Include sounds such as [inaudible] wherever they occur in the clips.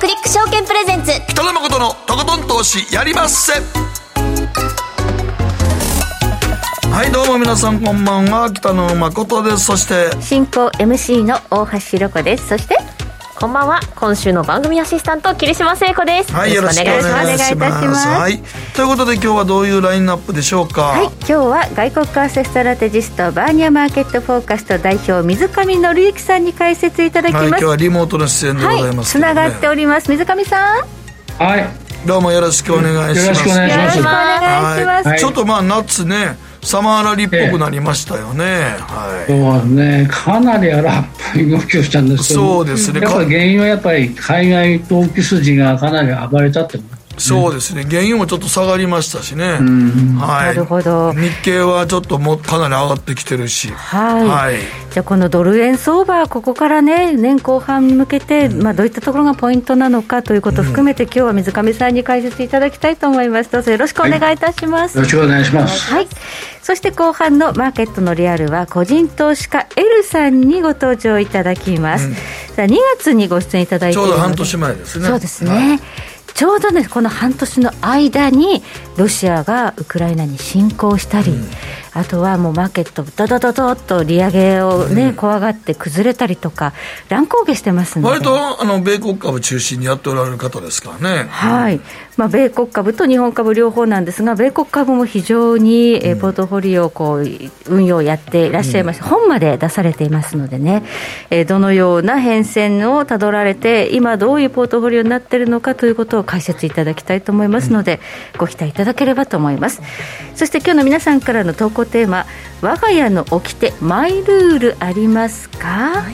クリック証券プレゼンツ。北野誠のとことん投資やりまっせ。はいどうも皆さんこんばんは。北野誠です。そして進行 MC の大橋ロコです。そしてこんばんは。今週の番組アシスタント桐島聖子です。はいよろしくお願いします。お願いいたします。はい。ということで今日はどういうラインナップでしょうか？はい。今日は外国為替ストラテジストバーニャマーケットフォーカスト代表水上則之さんに解説いただきます、はい、今日はリモートの出演でございますつながっております。水上さん。はい。どうもよろしくお願いします。よろしくお願いします。よろしくお願いします、はい、ちょっとまあ夏ねサマーラリーっぽくなりましたよね、はい。そうね、かなり荒っぽい動きをしたんですけど、そうですね。やっぱり原因はやっぱり海外投機筋がかなり暴れたってことそうですね、原油もちょっと下がりましたしね、はい、なるほど日経はちょっともかなり上がってきてるし、はい、はいじゃあこのドル円相場、ここからね、年後半に向けて、まあ、どういったところがポイントなのかということを含めて、今日は水上さんに解説いただきたいと思います。どうぞよろしくお願いいたします。よろしくお願いします。はい。そして後半のマーケットのリアルは個人投資家 L さんにご登場いただきます。さあ2月にご出演いただいてちょいうるのでど半年前ですね。そうですね。はいちょうどね、この半年の間に、ロシアがウクライナに侵攻したり、あとはもうマーケット、ドドドドっと利上げをね、怖がって崩れたりとか、乱高下してます。割とあの米国株中心にやっておられる方ですからね。はいまあ、米国株と日本株両方なんですが、米国株も非常に、えーポートフォリオをこう運用やっていらっしゃいまして、本まで出されていますのでね、えーどのような変遷をたどられて、今、どういうポートフォリオになっているのかということを解説いただきたいと思いますので、ご期待いただければと思います。そして今日の皆さんからの投稿テーマ、我が家の掟、マイルールありますか、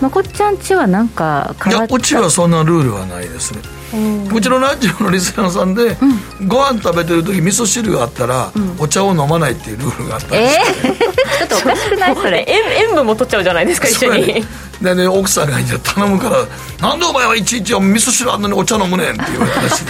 まこっちゃんちはなんかい変わっ、た？やうちはそんなルールはないですね。うちのラジオのリスナーさんで、ご飯食べてる時味噌汁があったら、お茶を飲まないっていうルールがあったんですえー、ちょっとおかしくないそれ。塩 [laughs] 塩分も取っちゃうじゃないですか一緒に。でね奥さんがじゃあ頼むから「なんでお前はいちいち味噌汁あんのにお茶飲むねん」って言われたらしい。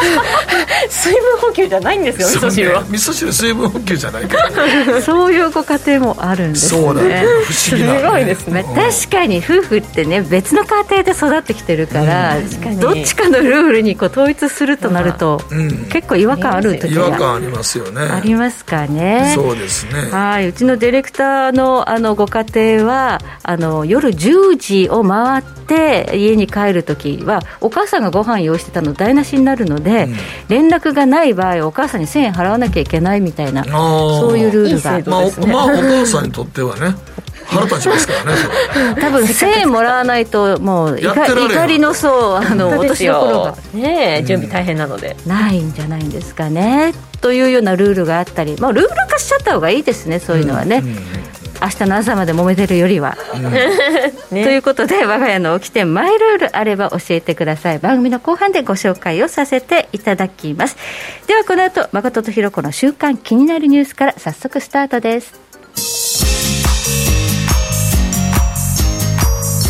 水分補給じゃないんですよ味噌汁は、ね味噌汁水分補給じゃないからそういうご家庭もあるんですね。そうだね。不思議な、ね、すごいですね。まあ、確かに夫婦ってね別の家庭で育ってきてるから、かに。どっちかのルールにこう統一するとなると、うん。結構違和感ある時違和が感ありますよね。ありますかね。そうですね。はい、うちのディレクターのあのご家庭はあの夜10時を回って家に帰るときはお母さんがご飯用意してたの台無しになるので、連絡がない場合お母さんに1000円払わなきゃいけないみたいなそういうルールが。まあ、まあお母さんにとってはね腹立ちますからね多分1000円もらわないともうやってられん。怒りのそうあの落としどころが。ねえ準備大変なので、ないんじゃないんですかね。というようなルールがあったり、まあ、ルール化しちゃった方がいいですねそういうのはね、明日の朝まで揉めてるよりは。[laughs] ということで我が家の起きてマイルールあれば教えてください。番組の後半でご紹介をさせていただきます。ではこの後誠とひろ子の週刊気になるニュースから早速スタートです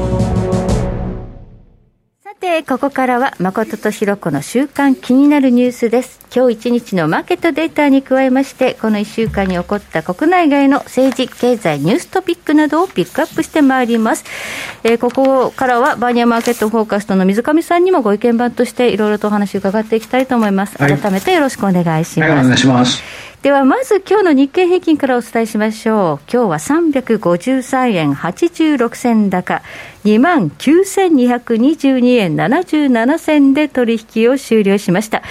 さてここからは誠とひろ子の週間気になるニュースです。今日一日のマーケットデータに加えましてこの1週間に起こった国内外の政治経済ニューストピックなどをピックアップしてまいります、えーここからはバーニアマーケットフォーカストの水上さんにもご意見番としていろいろとお話を伺っていきたいと思います、はい。改めてよろしくお願いします、はい、お願いします。ではまず今日の日経平均からお伝えしましょう。今日は353円86銭高。2万9222円77銭で取引を終了しました。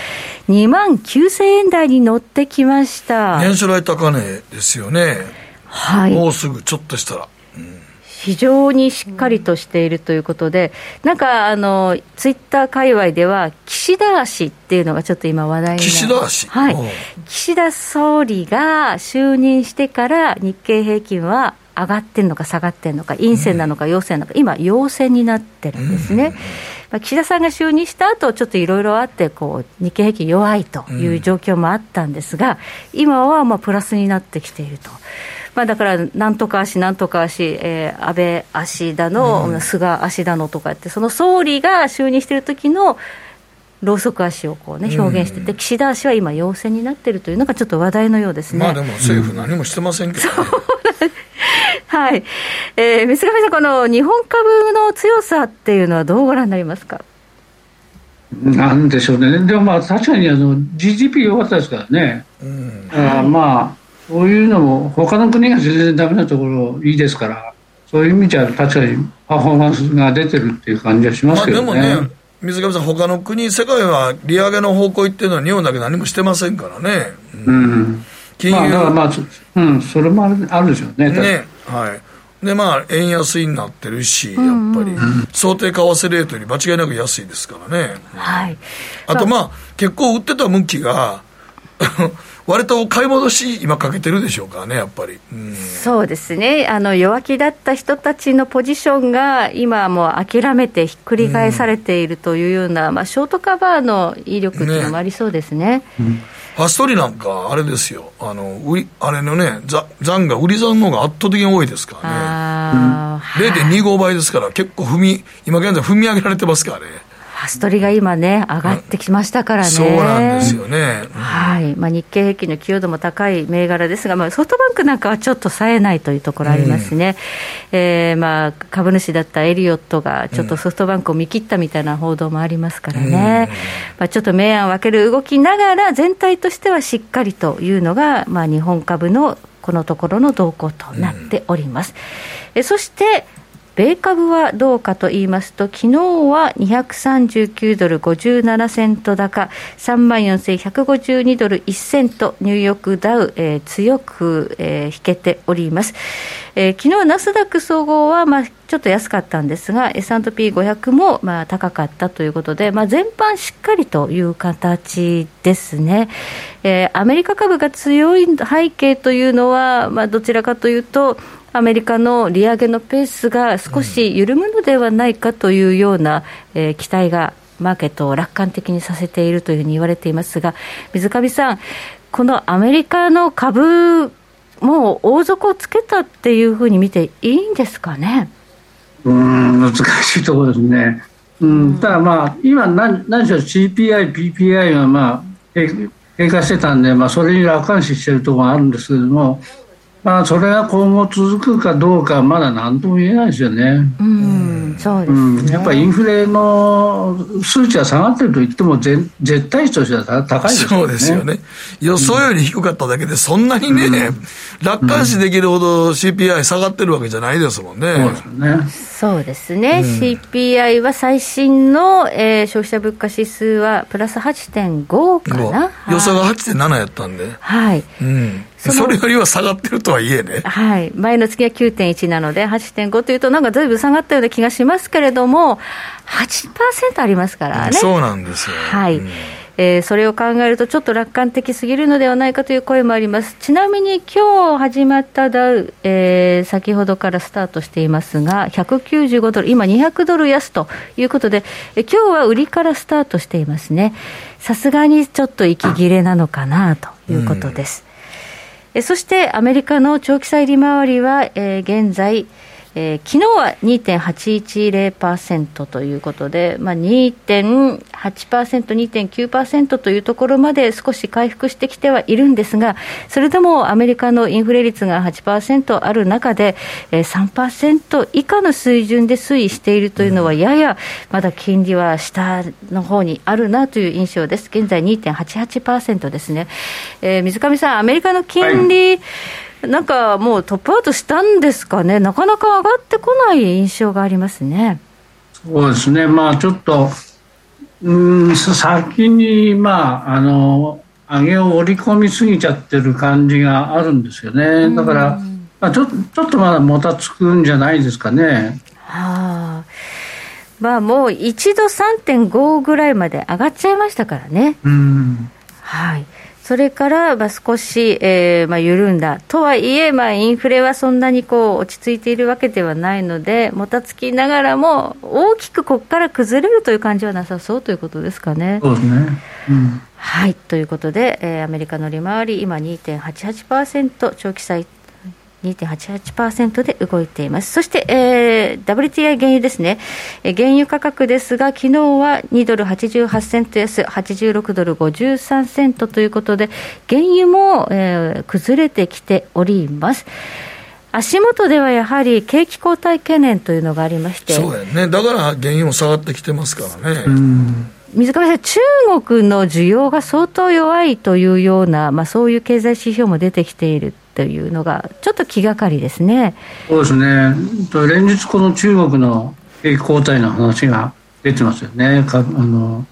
2万9000円台に乗ってきました。年初来高値ですよね、はい。もうすぐちょっとしたら非常にしっかりとしているということで、なんかあのツイッター界隈では、岸田足っていうのがちょっと今、話題にな岸田足はい。岸田総理が就任してから、日経平均は上がってるのか下がってるのか、陰線なのか陽線なのか、今、陽線になってるんですね。まあ、岸田さんが就任した後ちょっといろいろあってこう、日経平均弱いという状況もあったんですが、今はまあプラスになってきていると。まあ、だから、なんとか足、なんとか足、えー、安倍足だの、うん、菅足だのとかって、その総理が就任している時のろうそく足をこう、ね、表現してて、うん、岸田足は今、陽性になっているというのがちょっと話題のようですね。まあでも政府、何もしてませんけど、ね、はい、えー、水上さん、この日本株の強さっていうのは、どうご覧になりますか？なんでしょうね、でもまあ確かにあの GDP 良かったですからね、うん、あまあそういうのも他の国が全然ダメなところいいですからそういう意味じゃ確かにパフォーマンスが出てるっていう感じはしますけどね。まあ、でもね水上さん、他の国、世界は利上げの方向行ってるのは日本だけ何もしてませんからね。うん。金融、まあ、まあ、うん、それもあるあるでしょうね。ね。はい。で、まあ、円安になってるし、やっぱり、想定為替レートより間違いなく安いですからね。はい。あと、まあ、結構売ってた向きが、割と買い戻し、今かけてるでしょうかね、やっぱり。うん、そうですね。あの、弱気だった人たちのポジションが、今もう諦めてひっくり返されているというような、うん、まあ、ショートカバーの威力っていうのもありそうですね。ね。ファストリなんか、あれですよ、あの売りあれのね、残が売り残の方が圧倒的に多いですからね、0.25倍ですから、結構踏み、今現在、踏み上げられてますからね。アストリが今ね、上がってきましたからね。そうなんですよね。はい。まあ、日経平均の寄与度も高い銘柄ですが、まあ、ソフトバンクなんかはちょっと冴えないというところありますね。うん、えー、まあ、株主だったエリオットが、ちょっとソフトバンクを見切ったみたいな報道もありますからね。うん、まあ、ちょっと明暗分ける動きながら、全体としてはしっかりというのが、まあ、日本株のこのところの動向となっております。うん、えそして、米株はどうかと言いますと、昨日は239ドル57セント高、3万4152ドル1セント、ニューヨークダウ、えー、強く、えー、引けております。えー、昨日ナスダック総合は、まあ、ちょっと安かったんですが、S&P500 も、まあ、高かったということで、まあ、全般しっかりという形ですね。えー、アメリカ株が強い背景というのは、まあ、どちらかというと、アメリカの利上げのペースが少し緩むのではないかというような、えー、期待がマーケットを楽観的にさせているというふうに言われていますが、水上さん、このアメリカの株、もう大底をつけたっていうふうに見ていいんですかね？うん難しいところですね。うん、ただまあ、今何、何しろ CPI、PPI がまあ、低下してたんで、まあ、それに楽観視しているところがあるんですけれども、まあ、それが今後続くかどうか、まだ何とも言えないですよね。うん、そうです、ねうん、やっぱりインフレの数値は下がってると言っても、絶対値としては高いですよね。そうですよね。予想より低かっただけで、そんなにね、うん、楽観視できるほど CPI 下がってるわけじゃないですもんね。そうですね。そうですね。CPI は最新の、えー、消費者物価指数はプラス8.5かな。予想が8.7やったんで。はい。うんそれよりは下がってるとはいえね。はい。前の月は9.1なので、8.5というと、なんかずいぶん下がったような気がしますけれども、8%ありますからね。そうなんですよ。はい。うんえー、それを考えると、ちょっと楽観的すぎるのではないかという声もあります。ちなみに今日始まったダウ、えー、先ほどからスタートしていますが、195ドル、今200ドル安ということで、えー、今日は売りからスタートしていますね。さすがにちょっと息切れなのかなということです。えそしてアメリカの長期債利回りは、えー、現在、えー、昨日は2.810%ということで、まあ、2.8%、2.9%というところまで少し回復してきてはいるんですが、それでもアメリカのインフレ率が8%ある中で、えー、3%以下の水準で推移しているというのは、ややまだ金利は下の方にあるなという印象です。現在2.88%ですね。えー、水上さん、アメリカの金利、はいなんかもうトップアウトしたんですかね、なかなか上がってこない印象がありますね。そうですね、まあちょっと、うん、先に、まあ、あの、上げを織り込みすぎちゃってる感じがあるんですよね。だから、まあ、ちょちょっとまだもたつくんじゃないですかね。はあ。まあもう一度3.5ぐらいまで上がっちゃいましたからね。うん。はい。それからまあ少し、えーまあ、緩んだとはいえ、まあ、インフレはそんなにこう落ち着いているわけではないので、もたつきながらも、大きくここから崩れるという感じはなさそうということですかね。そうですね、うん。はい。ということで、えーアメリカの利回り、今2.88%、長期債2.88%で動いています。そして、えー WTI 原油ですね。えー原油価格ですが、昨日は2ドル88セント安、86ドル53セントということで、原油も、えー崩れてきております。足元ではやはり景気後退懸念というのがありまして、そうやね。だから原油も下がってきてますからね。水上さん、中国の需要が相当弱いというような、まあ、そういう経済指標も出てきているというのが、ちょっと気がかりですね。そうですね、連日、この中国の景気後退の話が出てますよね、かあの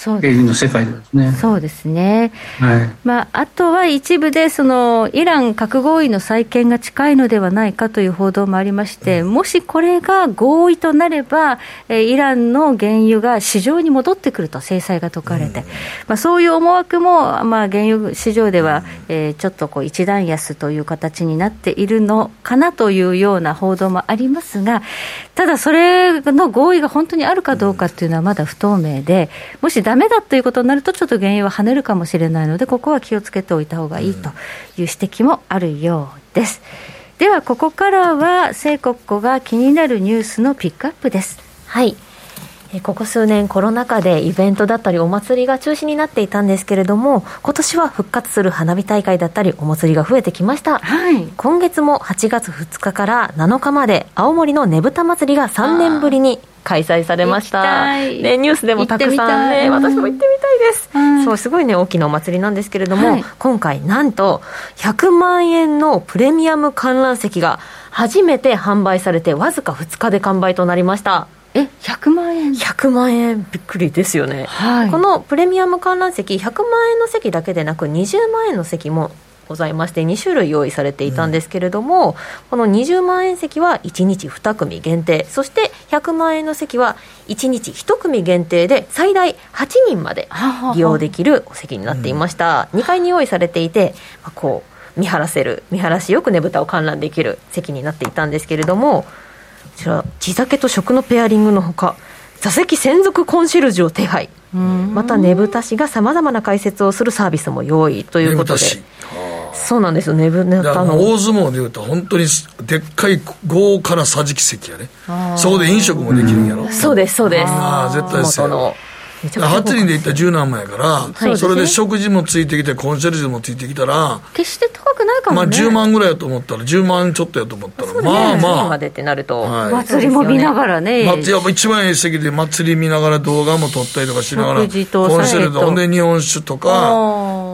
そうですの世界ですね。そうですね。はいまあ、あとは一部でそのイラン核合意の再建が近いのではないかという報道もありまして、もしこれが合意となれば、えーイランの原油が市場に戻ってくると、制裁が解かれて、まあ、そういう思惑も、まあ、原油市場では、えーちょっとこう一段安という形になっているのかなというような報道もありますが、ただ、それの合意が本当にあるかどうかっていうのはまだ不透明で、もしダメだということになると、ちょっと原油は跳ねるかもしれないので、ここは気をつけておいた方がいいという指摘もあるようです。では、ここからは、聖国子が気になるニュースのピックアップです。はい。えーここ数年コロナ禍でイベントだったりお祭りが中止になっていたんですけれども今年は復活する花火大会だったりお祭りが増えてきましたはい。今月も8月2日から7日まで青森のねぶた祭りが3年ぶりに開催されました。ね、ニュースでもたくさんね私も行ってみたいです、うん。そうすごいね大きなお祭りなんですけれども、はい。今回なんと100万円のプレミアム観覧席が初めて販売されてわずか2日で完売となりました。え、100万円？100万円。びっくりですよね、はい。このプレミアム観覧席100万円の席だけでなく20万円の席もございまして2種類用意されていたんですけれども、この20万円席は1日2組限定そして100万円の席は1日1組限定で最大8人まで利用できるお席になっていました、2階に用意されていて、まあこう見晴らせる見晴らしよくねぶたを観覧できる席になっていたんですけれどもこちら地酒と食のペアリングのほか座席専属コンシェルジュを手配またねぶた師がさまざまな解説をするサービスも用意ということで。そうなんですよ。ねぶたの大相撲でいうと本当にでっかい豪華な桟敷席やね。そこで飲食もできるんやろ。そうですそうです。あー絶対ですよ元のめちゃくちゃハッチリンで行ったら十何万やから、い。それで食事もついてきて、コンシェルジュもついてきたら、決して高くないかまあもね。10万ぐらいやと思ったら、10万ちょっとやと思ったら、ね。まあ10まあ、までってなると、はい。祭りも見ながらね。まやっぱ一番いい席で祭り見ながら動画も撮ったりとかしながら、コンシェルジュほんで日本酒とか、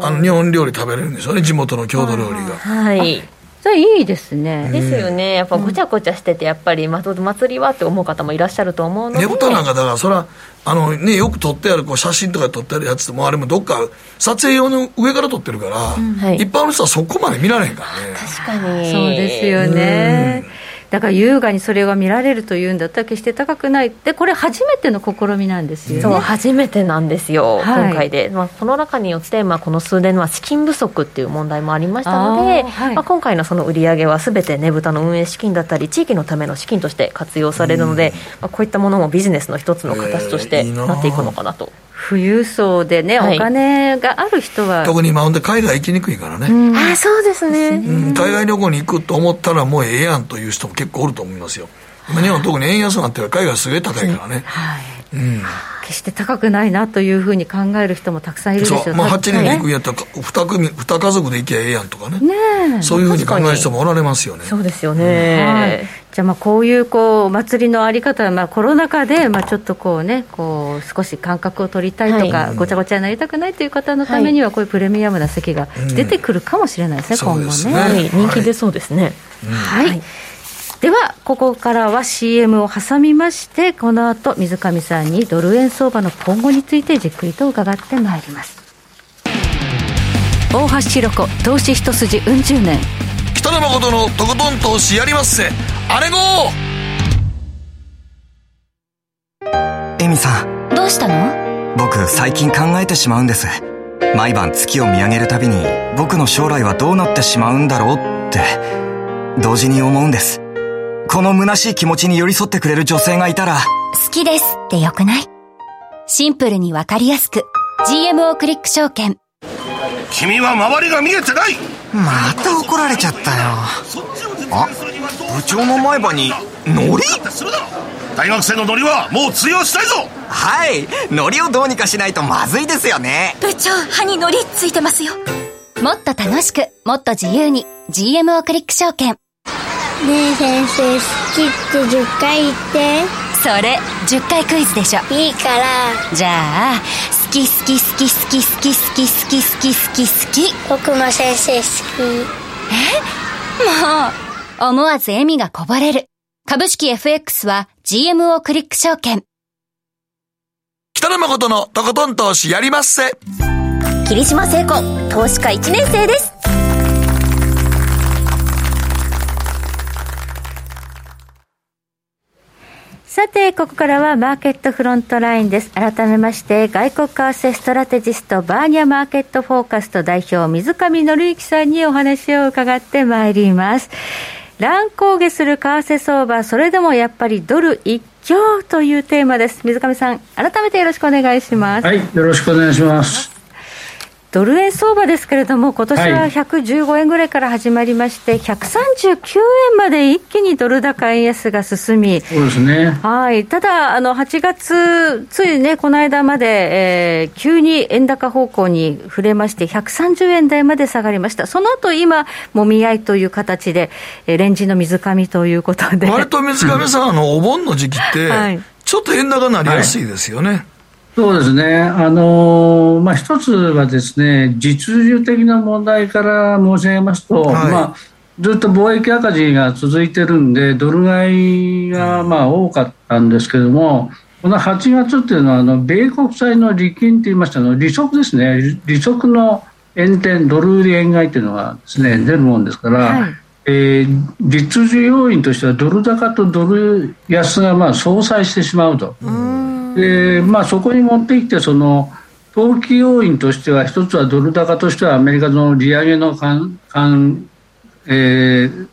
あの日本料理食べれるんですよね、地元の郷土料理が。はいそれいいですね。ですよねやっぱごちゃごちゃしててやっぱりまと祭りはって思う方もいらっしゃると思うのでねぶたなんかだから、そら、あのね、よく撮ってあるこう写真とか撮ってあるやつでも、あれもどっか撮影用の上から撮ってるから、はい一般の人はそこまで見られへんからね。確かにそうですよね。だから優雅にそれが見られるというんだったら決して高くない。で、これ初めての試みなんですよね。そう初めてなんですよ、はい今回で、まあ、この中によって、まあ、この数年は資金不足っていう問題もありましたので、はいまあ、今回のその売り上げはすべてねぶたの運営資金だったり地域のための資金として活用されるので、まあ、こういったものもビジネスの一つの形としてえーいいななっていくのかなと、富裕層でね、はい。お金がある人は、特に今ほんで海外行きにくいからね、ああそうですね、うん。海外旅行に行くと思ったらもうええやんという人も結構おると思いますよ。今日本特に円安になってるから海外すげえ高いからね、うん。決して高くないなというふうに考える人もたくさんいるでしょそう。う、まあ、8人で行くんねやったら2組二家族で行きゃええやんとかね。ねえ。そういうふうに考える人もおられますよね。そうですよね、はい、じゃあまあこういうこうお祭りのあり方はまあコロナ禍でまあちょっとこうねこう少し感覚を取りたいとか、はごちゃごちゃになりたくないという方のためにはこういうプレミアムな席が出てくるかもしれないですね、そう今後ね。ですね。はい。人気出そうですね、はい、はいではここからは CM を挟みましてこの後水上さんにドル円相場の今後についてじっくりと伺ってまいります。大橋ひろ子投資一筋うん十年。北野誠のとことん投資やりまっせ。あれごエミさん。どうしたの？僕最近考えてしまうんです。毎晩月を見上げるたびに僕の将来はどうなってしまうんだろうって同時に思うんですこの虚しい気持ちに寄り添ってくれる女性がいたら好きですってよくない？シンプルにわかりやすく GMO クリック証券。君は周りが見えてない！また怒られちゃったよ。あ部長の前歯にノリ大学生のノリはもう通用したいぞ！はいノリをどうにかしないとまずいですよね。部長歯にノリついてますよ。もっと楽しくもっと自由に GMO クリック証券ねえ先生好きって10回言って。それ10回クイズでしょ。いいから。じゃあ好き好き好き好き好き好き好き好き好き好き僕も先生好もう思わず笑みがこぼれる。株式 FX は GMO クリック証券。北野誠のとことん投資やりまっせ。霧島聖子投資家1年生ですさて、ここからはマーケットフロントラインです。改めまして、外国為替ストラテジスト、バーニャマーケットフォーカスト代表、水上則之さんにお話を伺ってまいります。乱高下する為替相場、それでもやっぱりドル一強というテーマです。水上さん、改めてよろしくお願いします。はい、よろしくお願いします。ドル円相場ですけれども、今年は115円ぐらいから始まりまして、139円まで一気にドル高円安が進み、そうですね。はい、ただ、あの8月、ついね、この間まで、えー急に円高方向に触れまして、130円台まで下がりました、その後今、もみ合いという形で、えーレンジの水上ということで。割と水上さん、あの、お盆の時期って、[laughs] はいちょっと円高になりやすいですよね。そうですね。あのーまあ、一つはですね、実需的な問題から申し上げますと、はい。まあ、ずっと貿易赤字が続いてるんで、ドル買いがまあ多かったんですけども、この8月っていうのは、あの米国債の利金って言いましたの、利息ですね、利利息の円転、ドル売り円買いっていうのがですね、出るもんですから、はい。えー実需要因としては、ドル高とドル安がまあ相殺してしまうと。でまあ、そこに持ってきてその投機要因としては一つはドル高としてはアメリカの利上げのかんかん、えー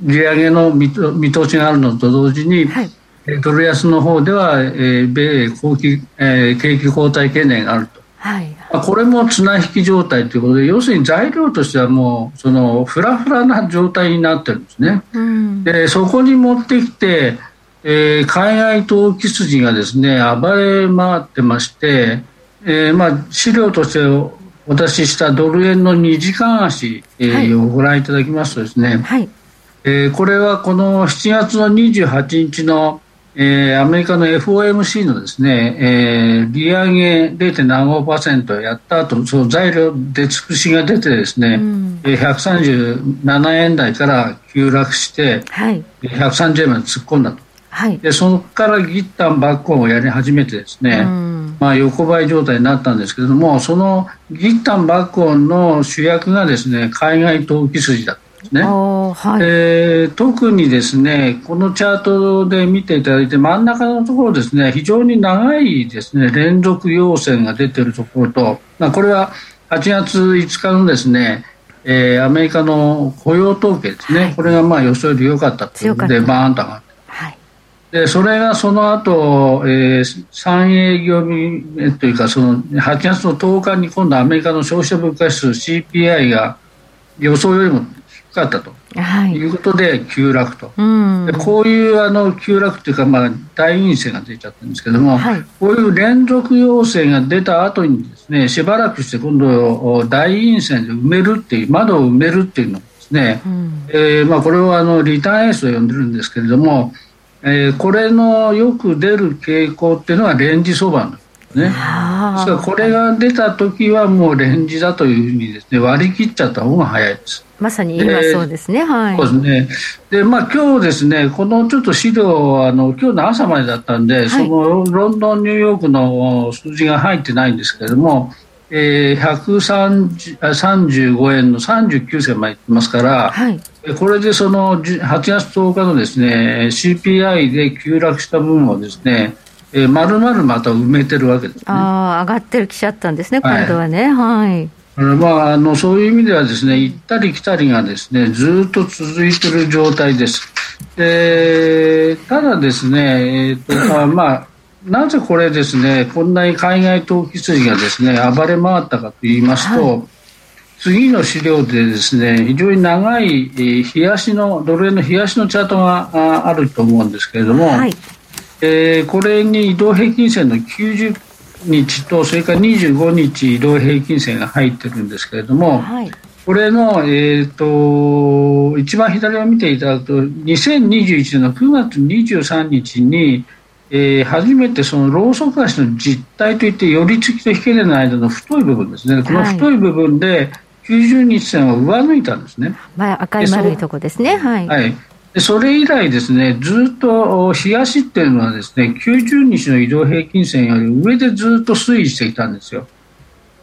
利上げの見と見通しがあるのと同時に、はいえードル安の方では、えー米景気、えー景気後退懸念があると。はいまあこれも綱引き状態ということで要するに材料としてはもうそのフラフラな状態になってるんですね。うんでそこに持ってきて、えー海外投機筋がですね暴れ回ってまして、えーまあ、資料としてお渡ししたドル円の2時間足、えーはい。をご覧いただきますとですね、はい。えーこれはこの7月の28日の、えーアメリカの FOMC のですね、えー利上げ0.75%やった後その材料出尽くしが出てですね、うん。えー137円台から急落してはい。130円まで突っ込んだとはい。でそこからギッタンバックオンをやり始めてですね、うん。まあ、横ばい状態になったんですけれどもそのギッタンバックオンの主役がですね海外投機筋だったんですね。はい。えー特にですねこのチャートで見ていただいて真ん中のところですね非常に長いですね連続陽線が出ているところと、まあ、これは8月5日のですね、えーアメリカの雇用統計ですね、これがまあ予想より良かったということでバーンと上がってはいでそれがその後、えー、3営業日目というかその8月の10日に今度アメリカの消費者物価指数 CPI が予想よりも低かったと。はい。いうことで急落と。うん。でこういうあの急落というか、まあ、大陰線が出ちゃったんですけども、はい。こういう連続陽線が出た後にですねしばらくして今度お大陰線で埋めるっていう窓を埋めるっていうのをですね、うん。えーまあ、これをあのリターンエースと呼んでるんですけれども、えーこれのよく出る傾向っていうのはレンジ相場なんですね。ですあからこれが出た時はもうレンジだというふうにですね割り切っちゃった方が早いです。まさに今そうですね、はいそうですね。で、まあ今日ですね、このちょっと資料はあの今日の朝までだったんで、そのロンドンニューヨークの数字が入ってないんですけれども、えー、130あ35円の39銭までいってますから、はいえこれでその10 8月10日のですね CPI で急落した分をですね、えー、丸々また埋めてるわけです、ね、ああ、上がってるきちゃったんですね、今度はね。はい。まあ、あのそういう意味ではですね行ったり来たりがですねずっと続いている状態です。でただですね、えーとまあまあ、なぜこれですねこんなに海外投機筋がですね暴れ回ったかと言いますと、はい、次の資料でですね非常に長い冷やしのドル円の冷やしのチャートがあると思うんですけれども、はい、えー、これに移動平均線の90日とそれから25日移動平均線が入ってるんですけれども、はい、これの、えーと、一番左を見ていただくと2021年の9月23日に、えー、初めてそのローソク足の実態といって寄り付きと引け根の間の太い部分ですね。この太い部分で90日線を上抜いたんですね、まあ、赤い丸いとこですね。はい、はい。それ以来ですねずっと冷やしっていうのはですね90日の移動平均線より上でずっと推移してきたんですよ。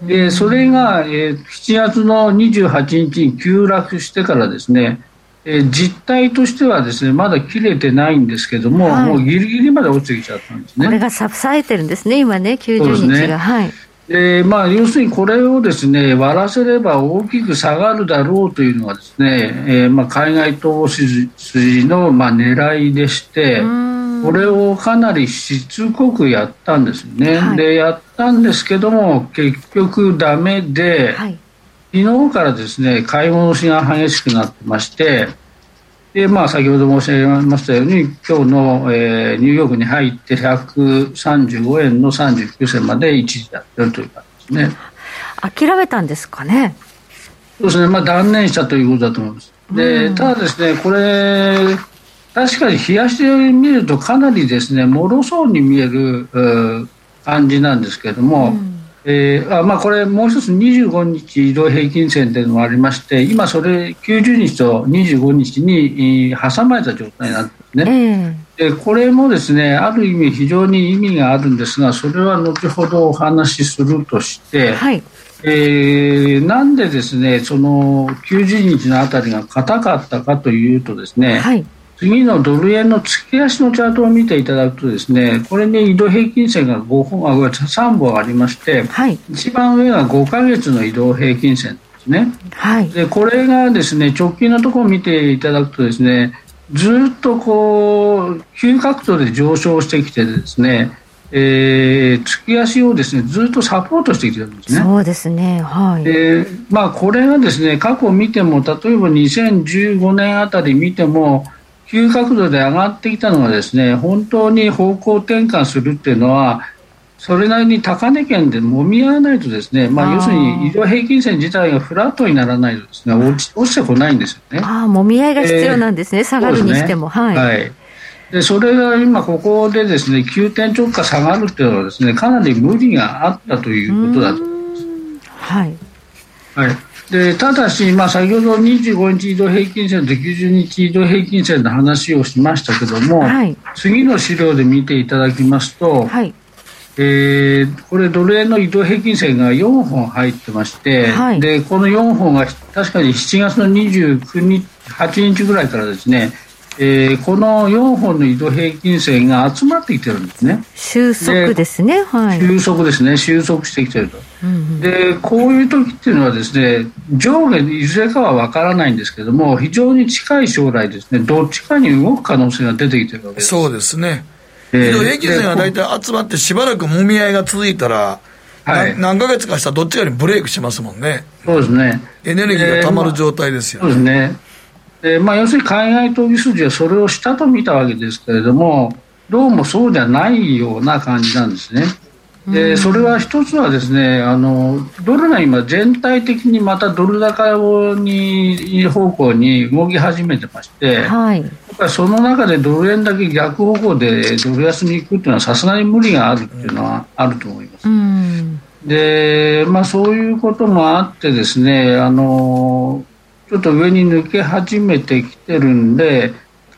でそれが、えー、7月の28日に急落してからですね、えー、実態としてはですねまだ切れてないんですけども、はい、もうギリギリまで落ちてきちゃったんですね。これが支えてるんですね今ね90日が、ね、はいでまあ、要するにこれをですね割らせれば大きく下がるだろうというのがですね、えー、まあ、海外投資筋のまあ狙いでしてこれをかなりしつこくやったんですね、はい、でやったんですけども結局だめで、はい、昨日からですね買い戻しが激しくなってましてで、まあ、先ほど申し上げましたように、今日の、えー、ニューヨークに入って135円の39銭まで一時やってるという感じですね。諦めたんですかね。そうですね、まあ、断念したということだと思います。で、ただですね、これ、確かに冷やしてみるとかなりですね、脆そうに見える感じなんですけれども、うんえーあまあ、これ、もう一つ25日移動平均線というのもありまして今、それ90日と25日に挟まれた状態なんですね、でこれもですねある意味非常に意味があるんですがそれは後ほどお話しするとして、はい。えー、なんでですねその90日のあたりが硬かったかというとですね、はい次のドル円の月足のチャートを見ていただくとですねこれに移動平均線が5本あ3本ありまして、はい、一番上が5か月の移動平均線ですね、はい、でこれがですね直近のところを見ていただくとですねずっとこう急角度で上昇してきてですねえー、月足をですねずっとサポートしてきてるんですね。そうですね。はい。で、まあこれがですね過去見ても例えば2015年あたり見ても急角度で上がってきたのがですね本当に方向転換するっていうのはそれなりに高値圏でもみ合わないとですね、まあ、要するに移動平均線自体がフラットにならないとですね落ち落ちてこないんですよね。ああ、もみ合いが必要なんですね、えー、下がるにしても。ね、はい、はい。でそれが今、ここでですね急転直下下がるというのはですねかなり無理があったということだと思います。はい、はいでただし、まあ、先ほど25日移動平均線と90日移動平均線の話をしましたけども、はい、次の資料で見ていただきますと、はい、えー、これ、ドル円の移動平均線が4本入ってまして、はい、でこの4本が確かに7月の29日、8日ぐらいからですね、えー、この4本の移動平均線が集まってきてるんですね。収束ですね。はい。収束ですね。収束してきてると。うんうん、で、こういう時っていうのはですね、上下いずれかはわからないんですけども、非常に近い将来ですね、どっちかに動く可能性が出てきてるわけです。そうですね。移動平均線が大体集まってしばらくもみ合いが続いたら、はい、何ヶ月かしたらどっちかにブレイクしますもんね。そうですね。エネルギーがたまる状態ですよね。そうですね。でまあ、要するに海外投機筋はそれをしたと見たわけですけれどもどうもそうじゃないような感じなんですね。でそれは一つはですねあのドルが今全体的にまたドル高に方向に動き始めてまして、はい、その中でドル円だけ逆方向でドル安に行くっていうのはさすがに無理があるっていうのはあると思います。でまあ、そういうこともあってですねあのちょっと上に抜け始めてきてるんで、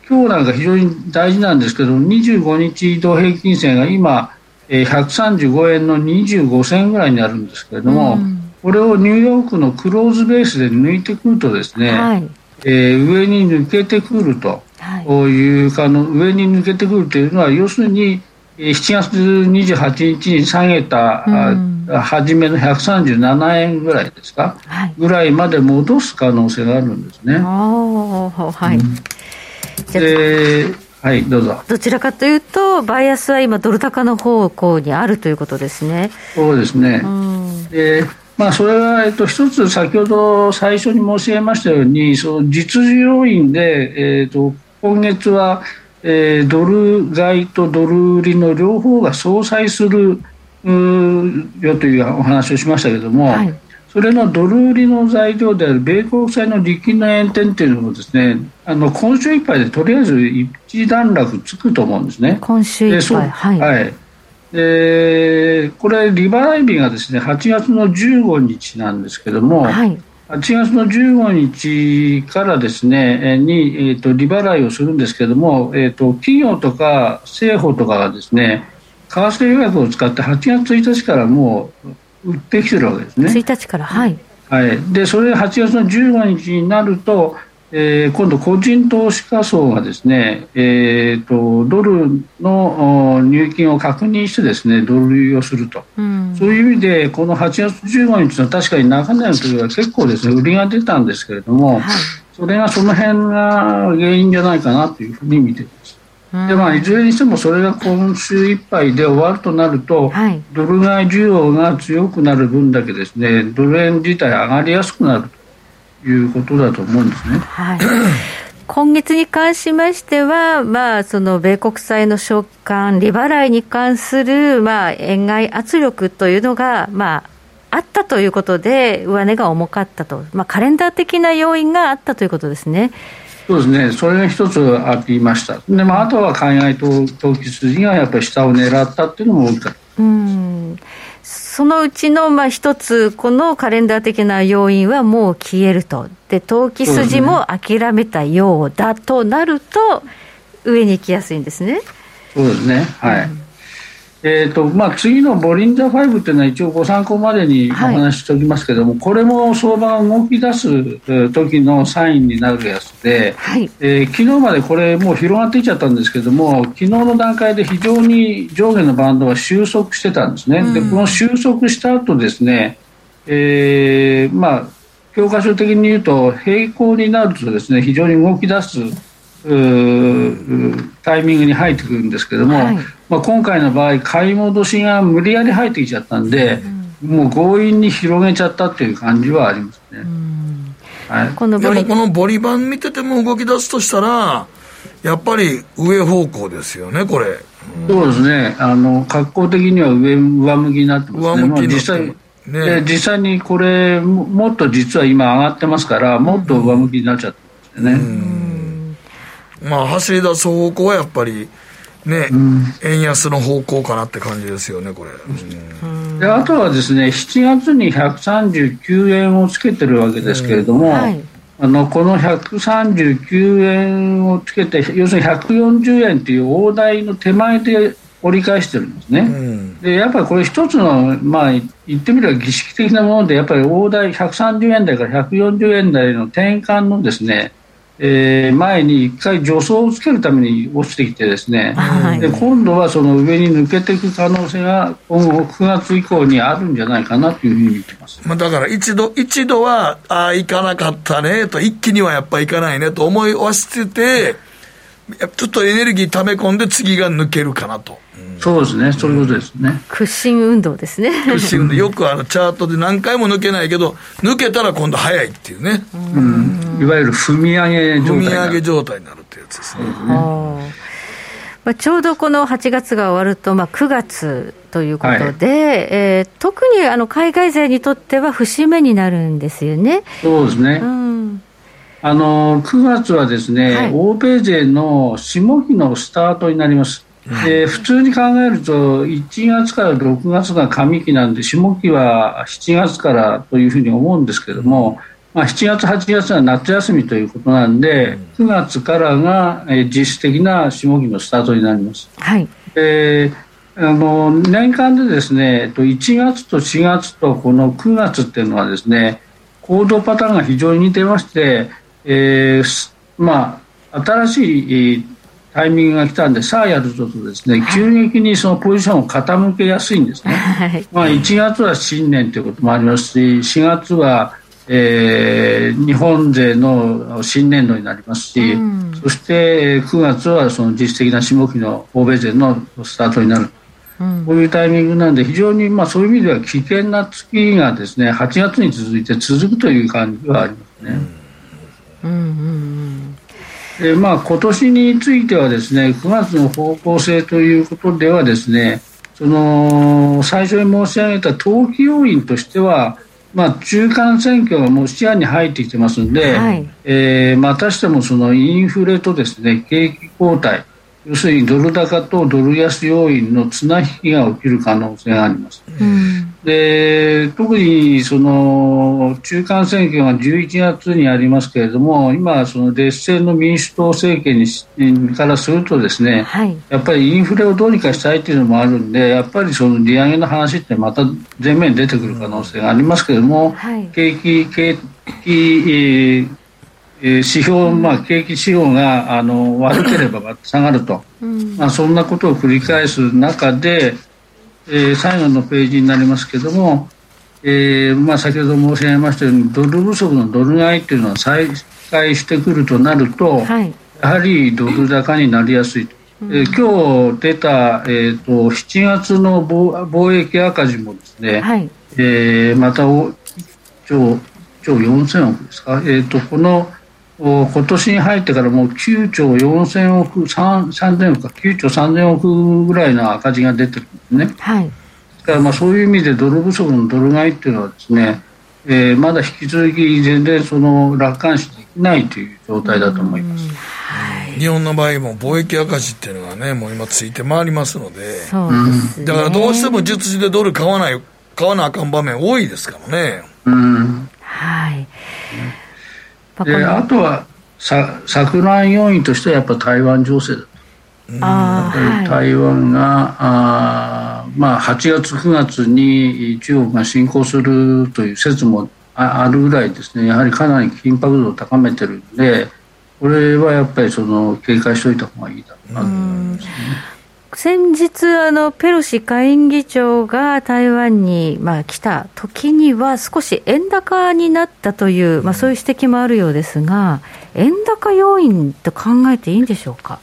今日なんか非常に大事なんですけど、25日移動平均線が今、135円の25銭ぐらいになるんですけれども、うん、これをニューヨークのクローズベースで抜いてくるとですね、はい、えー、上に抜けてくると、はい、いうかの上に抜けてくるというのは要するに、7月28日に下げた、うん、初めの137円ぐらいですか、はい、ぐらいまで戻す可能性があるんですね。はい、うん、ではいどうぞ。どちらかというとバイアスは今ドル高の方向にあるということですね。そうですね、うん、でまあ、それは、えっと、一つ先ほど最初に申し上げましたようにその実需要因で、えっと、今月はえー、ドル買いとドル売りの両方が相殺するよというお話をしましたけども、はい、それのドル売りの材料である米国債の力の円転というのもですねあの今週いっぱいでとりあえず一段落つくと思うんですね。今週いっぱい。はい、はい。でこれ、利払い日がですね8月の15日なんですけども、はい、8月の15日からですねに、えーと、利払いをするんですけれども、えーと、企業とか政府とかがですね為替予約を使って8月1日からもう売ってきてるわけですね。1日からはい、はい、でそれ8月の15日になるとえー、今度、個人投資家層がですね、えーと、ドルの入金を確認してですねドル売りをすると、うん、そういう意味でこの8月15日の確かに中年の時は結構ですね売りが出たんですけれども、はい、それがその辺が原因じゃないかなというふうに見ています。でまあ、いずれにしてもそれが今週いっぱいで終わるとなると、はい、ドル買い需要が強くなる分だけですねドル円自体上がりやすくなるいうことだと思うんですね。はい [coughs] 今月に関しましては、まあ、その米国債の償還、利払いに関する、まあ、円買い圧力というのが、まあ、あったということで、上値が重かったと、まあ、カレンダー的な要因があったということですね。そうですね、それが一つありました、でまあ、あとは海外投機筋がやっぱり下を狙ったっていうのも大きかった。うん。そのうちのまあ一つ、このカレンダー的な要因はもう消えると、で投機筋も諦めたようだとなると、上に行きやすいんですね。そうですね、はい、うんえーとまあ、次のボリンジャー5というのは一応ご参考までにお話ししておきますけれども、はい、これも相場が動き出す時のサインになるやつで、はい、えー、昨日までこれもう広がってきちゃったんですけども昨日の段階で非常に上下のバンドが収束してたんですね、うん、でこの収束した後ですね、えー、まあ教科書的に言うと平行になるとですね非常に動き出すタイミングに入ってくるんですけども、はい、まあ、今回の場合買い戻しが無理やり入ってきちゃったんで、うん、もう強引に広げちゃったっていう感じはありますね。はい、このでもこのボリバン見てても動き出すとしたらやっぱり上方向ですよねこれ、うん、そうですね。あの格好的には上上向きになってますね。上向きね、実際にこれもっと実は今上がってますからもっと上向きになっちゃってますね、うん、まあ走り出す方向はやっぱりね、うん、円安の方向かなって感じですよね、これ。うん、であとはですね、7月に139円をつけてるわけですけれども、はい、あのこの139円をつけて、要するに140円という大台の手前で折り返してるんですね。うん、でやっぱりこれ一つの、まあ、言ってみれば儀式的なもので、やっぱり大台130円台から140円台の転換のですね、えー、前に一回助走をつけるために落ちてきてですね、はい、で今度はその上に抜けていく可能性が今後9月以降にあるんじゃないかなというふうに見てます、まあ、だから一度一度はああ行かなかったねと一気にはやっぱ行かないねと思いはしててちょっとエネルギー溜め込んで次が抜けるかなと。そうですね、そういうことですね。屈伸運動ですね。屈伸運動。よくあのチャートで何回も抜けないけど、抜けたら今度早いっていうね。うん。いわゆる踏み上げ状態。踏み上げ状態になるってやつですね。まあ、ちょうどこの8月が終わると、まあ、9月ということで、はい、えー、特にあの海外勢にとっては節目になるんですよね。そうですね。うんあの9月はですね、はい、欧米勢の下期のスタートになります。で普通に考えると1月から6月が上期なんで下期は7月からというふうに思うんですけども、まあ、7月、8月は夏休みということなんで9月からが実質的な下期のスタートになります。はい、えあの年間でですね1月と4月とこの9月っていうのはですね行動パターンが非常に似てまして、えー、まあ新しいタイミングが来たんで、さあやるぞとですね、急激にそのポジションを傾けやすいんですね。はい、まあ1月は新年ということもありますし、4月は、えー、日本勢の新年度になりますし、うん、そして9月はその実質的な下期の欧米勢のスタートになる。うん、こういうタイミングなんで非常にまあそういう意味では危険な月がですね8月に続いて続くという感じはありますね。うんうんうんでまあ、今年についてはですね9月の方向性ということではですねその最初に申し上げた投機要因としては、まあ、中間選挙がもう視野に入ってきてますので、はい、えー、またしてもそのインフレとですね景気後退要するにドル高とドル安要因の綱引きが起きる可能性があります。うん、で特にその中間選挙が11月にありますけれども今、その劣勢の民主党政権にからするとですね、はい、やっぱりインフレをどうにかしたいというのもあるんでやっぱりその利上げの話ってまた前面に出てくる可能性がありますけれども、はい、景気景気え指標、まあ、景気指標があの悪ければ下がると、まあ、そんなことを繰り返す中で、えー、最後のページになりますけれども、えーまあ、先ほど申し上げましたようにドル不足のドル買いというのは再開してくるとなると、はい、やはりドル高になりやすいと。えー、今日出た、えーと、7月の貿易赤字もですね、はい、えー、また1兆兆4000億ですか、えーとこの今年に入ってからもう9兆4000億、3000億か、9兆3000億ぐらいの赤字が出てるんですね。はい。だからまあそういう意味でドル不足のドル買いっていうのはですね、えー、まだ引き続き全然その楽観視できないという状態だと思います。はい、日本の場合も貿易赤字っていうのがね、もう今ついて回りますので、そうですね、だからどうしても実質でドル買わない、買わなあかん場面多いですからね。うん。はい。であとはさ錯乱要因としてはやっぱ台湾情勢だ。と。あ台湾が、はい、あまあ、8月、9月に中国が侵攻するという説もあるぐらいですね。やはりかなり緊迫度を高めてるんでこれはやっぱりその警戒しておいた方がいいだろうなと思いますね。先日あの、ペロシ下院議長が台湾に、まあ、来た時には、少し円高になったという、まあ、そういう指摘もあるようですが、円高要因と考えていいんでしょうか？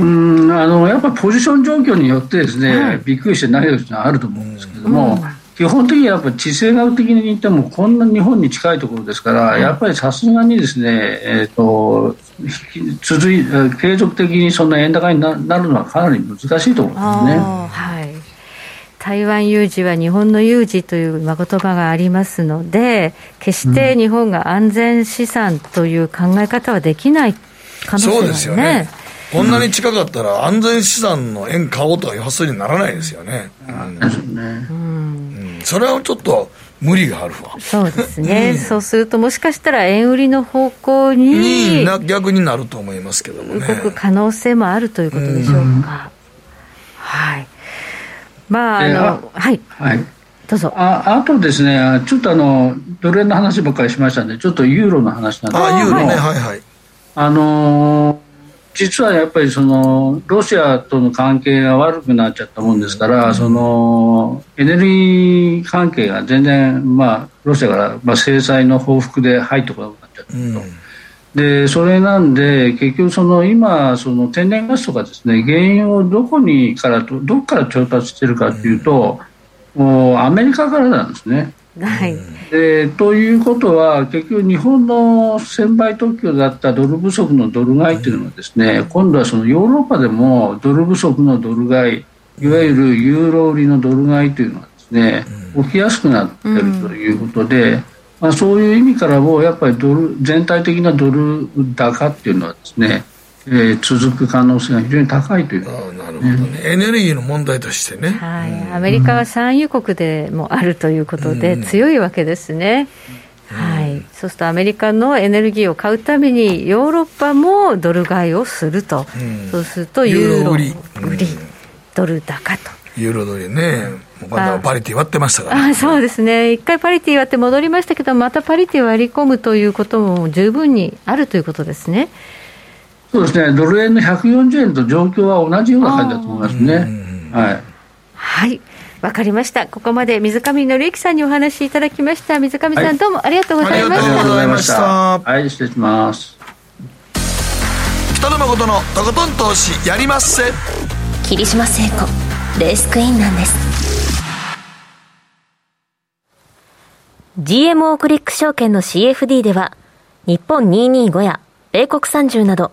うんあのやっぱりポジション状況によってですね、はい、びっくりしてないというのはあると思うんですけども、うん基本的にはやっぱり地政学的に言ってもこんな日本に近いところですから、やっぱりさすがにですね、えーと、続い継続的にそんな円高になるのはかなり難しいと思いますね。はい台湾有事は日本の有事という言葉がありますので、決して日本が安全資産という考え方はできない可能性が、ね、そうですよね。こんなに近かったら安全資産の円買おうとは要するにならないですよね。うんそれはちょっと無理があるわ。そうですね。うん、そうするともしかしたら円売りの方向にに逆になると思いますけどもね。動く可能性もあるということでしょうか。はい。まあ、あの、はい。はい。どうぞ。ああとですね、ちょっとあの、ドル円の話ばっかりしましたんで、ちょっとユーロの話なんですけど。あ、ユーロね、はいはい。あのー実はやっぱりそのロシアとの関係が悪くなっちゃったもんですから、そのエネルギー関係が全然、まあ、ロシアからまあ制裁の報復で入ってこなくなっちゃったと。でそれなんで結局その今その天然ガスとかですね原因をどこにからとどこから調達してるかというと、もうアメリカからなんですね。はい、でということは結局日本の専売特許だったドル不足のドル買いというのはですね今度はそのヨーロッパでもドル不足のドル買いいわゆるユーロ売りのドル買いというのはですね起きやすくなっているということで、まあ、そういう意味からもやっぱりドル全体的なドル高っていうのはですねえー、続く可能性が非常に高いという、あなるほどね、エネルギーの問題としてね、はい、アメリカは産油国でもあるということで、強いわけですね。はい、そうするとアメリカのエネルギーを買うためにヨーロッパもドル買いをすると、うん、そうするとユーロ売り、売り。ドル高と。ユーロドルね、まだパリティ割ってましたから、ね、あそうですね、一回パリティ割って戻りましたけど、またパリティ割り込むということも十分にあるということですね。そうですね、ドル円の140円と状況は同じような感じだと思いますね。はい。はいわかりました。ここまで水上紀之さんにお話しいただきました。水上さん、はい、どうもありがとうございました。ありがとうございました。はい、失礼します。北野誠のとことん投資やりまっせ。霧島聖子、レースクイーンなんです。GMO クリック証券の CFD では、日本225や米国30など、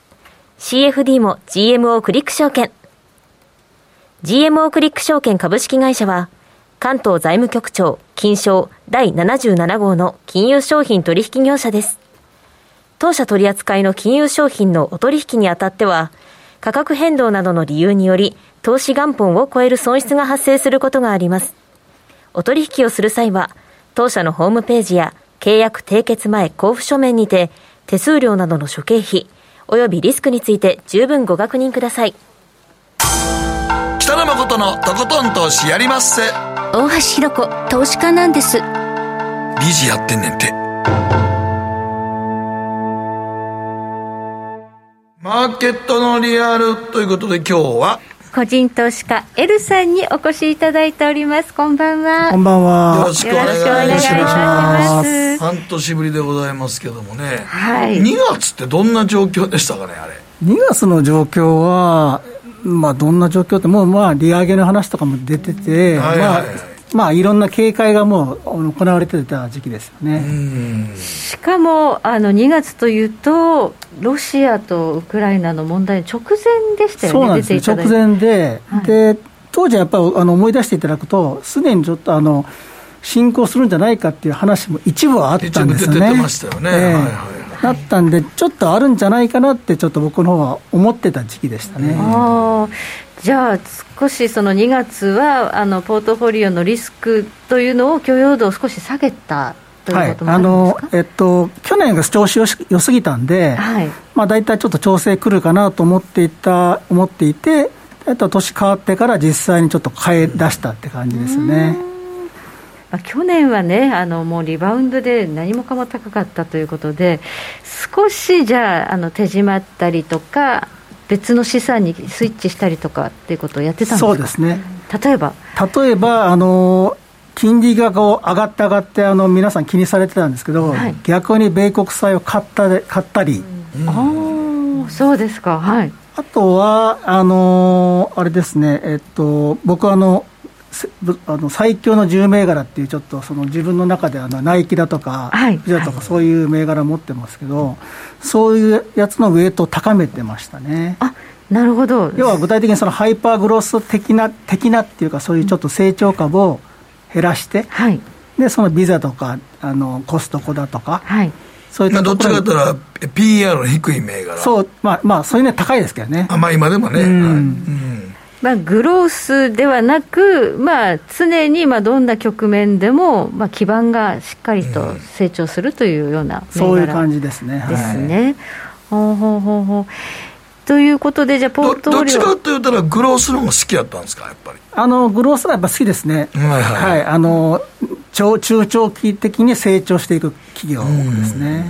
CFD も GMO クリック証券。GMO クリック証券株式会社は、関東財務局長金賞第77号の金融商品取引業者です。当社取扱いの金融商品のお取引にあたっては、価格変動などの理由により、投資元本を超える損失が発生することがあります。お取引をする際は、当社のホームページや契約締結前交付書面にて、手数料などの諸経費、及びリスクについて十分ご確認ください。北野誠のとことん投資やりまっせ。大橋ひろ子投資家なんです。理事やってんねんて。マーケットのリアルということで今日は個人投資家 L さんにお越しいただいております。こんばんは。こんばんは。よろしくお願いします。半年ぶりでございますけどもね、はい、2月ってどんな状況でしたかねあれ？2月の状況はまあ、どんな状況って、もうまあ利上げの話とかも出てて、はいはい。まあまあ、いろんな警戒がもう行われてた時期ですよね。しかもあの2月というと、ロシアとウクライナの問題、直前でしたよね、そうなんです直前で、はい、で当時やっぱりあの思い出していただくと、すでにちょっとあの進行するんじゃないかっていう話も一部はあったんですよね。出てましたよね、えーはいはいなったんで、ちょっとあるんじゃないかなって、ちょっと僕の方は思ってた時期でしたね。あじゃあ、少しその2月は、あのポートフォリオのリスクというのを許容度を少し下げたということもあのえっと、去年が調子よ良すぎたんで、はいまあ、大体ちょっと調整くるかなと思っていた思っていて、えっと、年変わってから実際にちょっと変え出したって感じですね。まあ、去年はね、あのもうリバウンドで何もかも高かったということで、少しじゃあ、あの手締まったりとか、別の資産にスイッチしたりとかっていうことをやってたんですか？そうですね。例えば？例えばあの金利がこう上がって上がってあの皆さん気にされてたんですけど、はい、逆に米国債を買った買ったり、うん、ああそうですか。はい。あとはあのあれですね。えっと僕はあのあの最強の10銘柄っていうちょっとその自分の中であのナイキだとか、はい、ジャとかそういう銘柄持ってますけど、はい、そういうやつのウエイトを高めてましたね。あなるほど。要は具体的にそのハイパーグロス的な的なっていうかそういうちょっと成長株を減らして、はい、でそのビザとかあのコストコだとか、はい、そういったどっちかとったら PR の低い銘柄。そうまあまあそういうね高いですけどね。あまあ今でもね、うん、うんまあ、グロースではなく、まあ、常にまあどんな局面でも、まあ、基盤がしっかりと成長するというような、うん、そういう感じですね。ですね。はい、ほうほうほうほうということで、じゃあ、ポートどっちかというと、グロースの方が好きやったんですか、やっぱり。あのグロースはやっぱ好きですね、はい、はいはい、あの中長期的に成長していく企業ですね。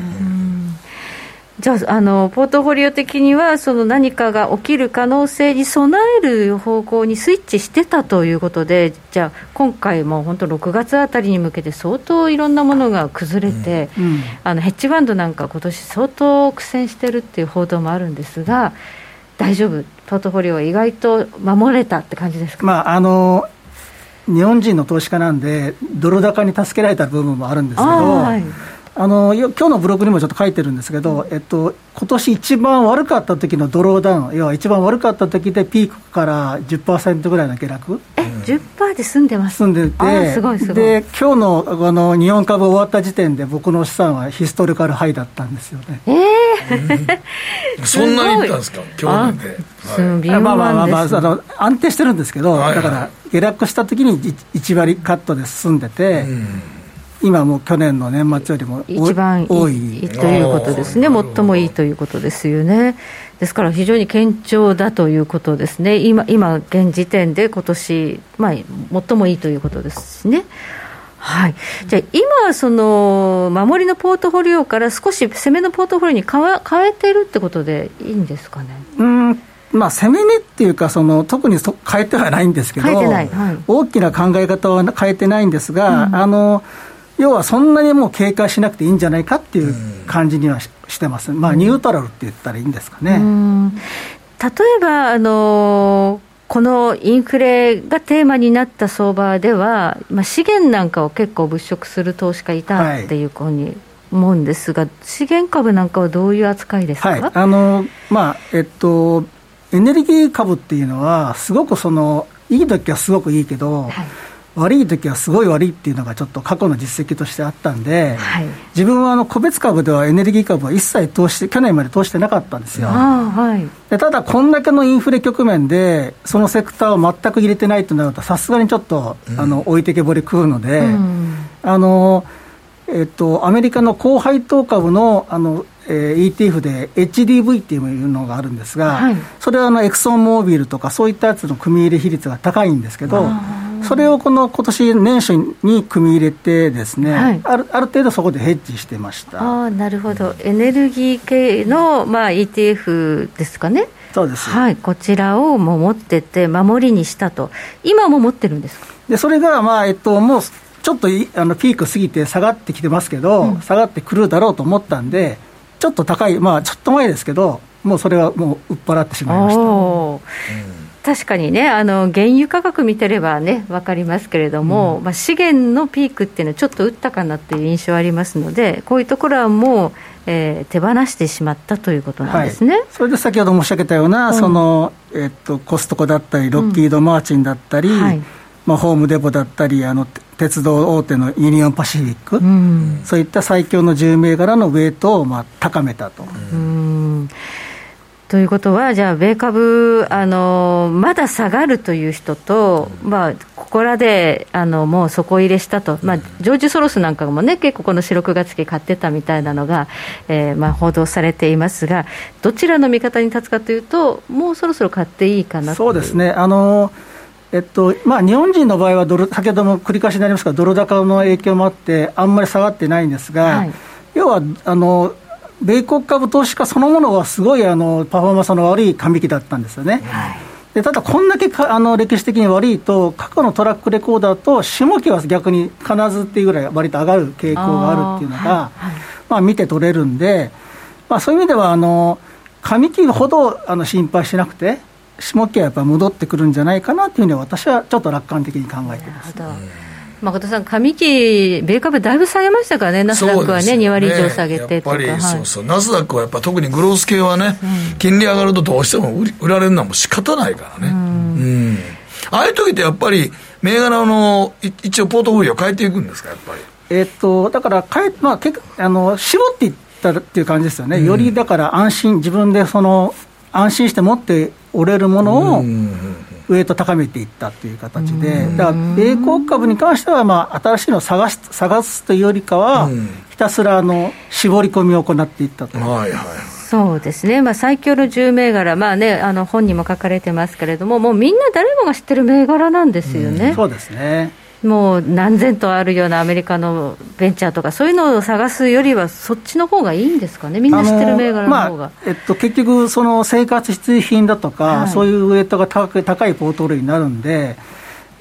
じゃああの、ポートフォリオ的には、その何かが起きる可能性に備える方向にスイッチしてたということで、じゃあ、今回も本当、6月あたりに向けて、相当いろんなものが崩れて、うん。うん、あのヘッジファンドなんか、今年相当苦戦してるっていう報道もあるんですが、大丈夫、ポートフォリオは意外と守れたって感じですか？まああの日本人の投資家なんで、ドル高に助けられた部分もあるんですけど、はいあの今日のブログにもちょっと書いてるんですけど、えっと今年一番悪かった時のドローダウン、要は一番悪かった時でピークから10%ぐらいの下落。え、10%で済んでます。済んでて、すごいすごい。で今日のあの日本株終わった時点で、僕の資産はヒストリカルハイだったんですよね。えそん。[laughs] なにい。ったんですか、去年で。はい、まあまあまあ、まあ、あの安定してるんですけど、はいはい、だから下落した時に1割カットで進んでて、うん、今も去年の年末よりも一番多い。ということですね、最もいいということですよね。ですから非常に堅調だということですね、今、今現時点で今年まあ最もいいということですしね。はい、じゃあ、今、その守りのポートフォリオから少し攻めのポートフォリオに変変えてるってことでいいんですかね？うん。まあ、攻め目っていうかその、特に変えてはないんですけど、はい、大きな考え方は変えてないんですが、うん、あの要はそんなにもう警戒しなくていいんじゃないかっていう感じにはし,、てます、まあ、ニュートラルって言ったらいいんですかね。例えばあのこのインフレがテーマになった相場では、まあ、資源なんかを結構物色する投資家いたっていうふうに思うんですが、はい、資源株なんかはどういう扱いですか、はい、あのまあえっと、エネルギー株っていうのは、すごくそのいい時はすごくいいけど、はい悪い時はすごい悪いっていうのがちょっと過去の実績としてあったんで、はい、自分はあの個別株ではエネルギー株は一切投資去年まで投してなかったんですよ、はい、でただこんだけのインフレ局面でそのセクターを全く入れてないとなるとさすがにちょっと、うん、あの置いてけぼり食うので、うん、あのえっと、アメリカの高配当株のあの、えー、ETF で HDV っていうのがあるんですが、はい、それはあのエクソンモービルとかそういったやつの組み入れ比率が高いんですけど、それをこの今年年初に組み入れてですね、はい、あるある程度そこでヘッジしてました。あなるほど、エネルギー系の、まあ、ETF ですかね？そうです、はい、こちらをも持ってて、守りにしたと、今も持ってるんですか？でそれが、まあえっと、もうちょっとあのピーク過ぎて下がってきてますけど、うん、下がってくるだろうと思ったんで、ちょっと高い、まあ、ちょっと前ですけど、もうそれはもう売っ払ってしまいました。うん確かにね、あの原油価格見てればね、分かりますけれども、うん、まあ、資源のピークっていうのは、ちょっと打ったかなっていう印象ありますので、こういうところはもう、えー、手放してしまったということなんですね、はい、それで先ほど申し上げたような、うん、そのえー、っとコストコだったり、ロッキード・マーチンだったり、うんはい、まあ、ホームデポだったり、あの鉄道大手のユニオンパシフィック、うん、そういった最強の10銘柄のウェイトをまあ高めたと。うんということは、じゃあ、米株、あのまだ下がるという人と、まあ、ここらであのもう底入れしたと、まあ、ジョージ・ソロスなんかもね、結構この4、6月期買ってたみたいなのが、えーまあ、報道されていますが、どちらの見方に立つかというと、もうそろそろ買っていいかなそうですね。あのえっとまあ、日本人の場合はドル、先ほども繰り返しになりますが、ドル高の影響もあって、あんまり下がってないんですが、はい、要はあの米国株投資家そのものはすごいあのパフォーマンスの悪い上期だったんですよね。はいでただ、こんだけかあの歴史的に悪いと、過去のトラックレコーダーと下期は逆に必ずっていうぐらい、割と上がる傾向があるっていうのが、はいはい、まあ、見て取れるんで、まあ、そういう意味ではあの、上期ほどあの心配しなくて、下期はやっぱり戻ってくるんじゃないかなというふうに私はちょっと楽観的に考えてます。誠さん、上期、米株だいぶ下げましたからね、ナスダックはね、ね。2割以上下げてとか、やっぱり、そうそう、ナスダックはやっぱ特にグロース系はね、うん、金利上がるとどうしても売売られるのはもう仕方ないからね。うん、うん。ああいう時ってやっぱり、銘柄の一応、ポートフォリオ変えていくんですか、やっぱり？えっと、だから変え、まあ、けあの絞っていったっていう感じですよね、うん、よりだから安心、自分でその安心して持っておれるものを、ウエイト高めていったという形で、だから米国株に関しては、まあ、新しいのを探し探すというよりかは、ひたすらあの絞り込みを行っていったと。はいはいそうですね、まあ、最強の10銘柄、まあね、あの本にも書かれてますけれども、もうみんな誰もが知ってる銘柄なんですよね。うん、そうですねもう何千とあるようなアメリカのベンチャーとか、そういうのを探すよりは、そっちの方がいいんですかね、みんな知ってる銘柄の方が、まあ、えっと、結局、その生活必需品だとか、はい、そういうウエイトが高い高いポートフォリオになるんで、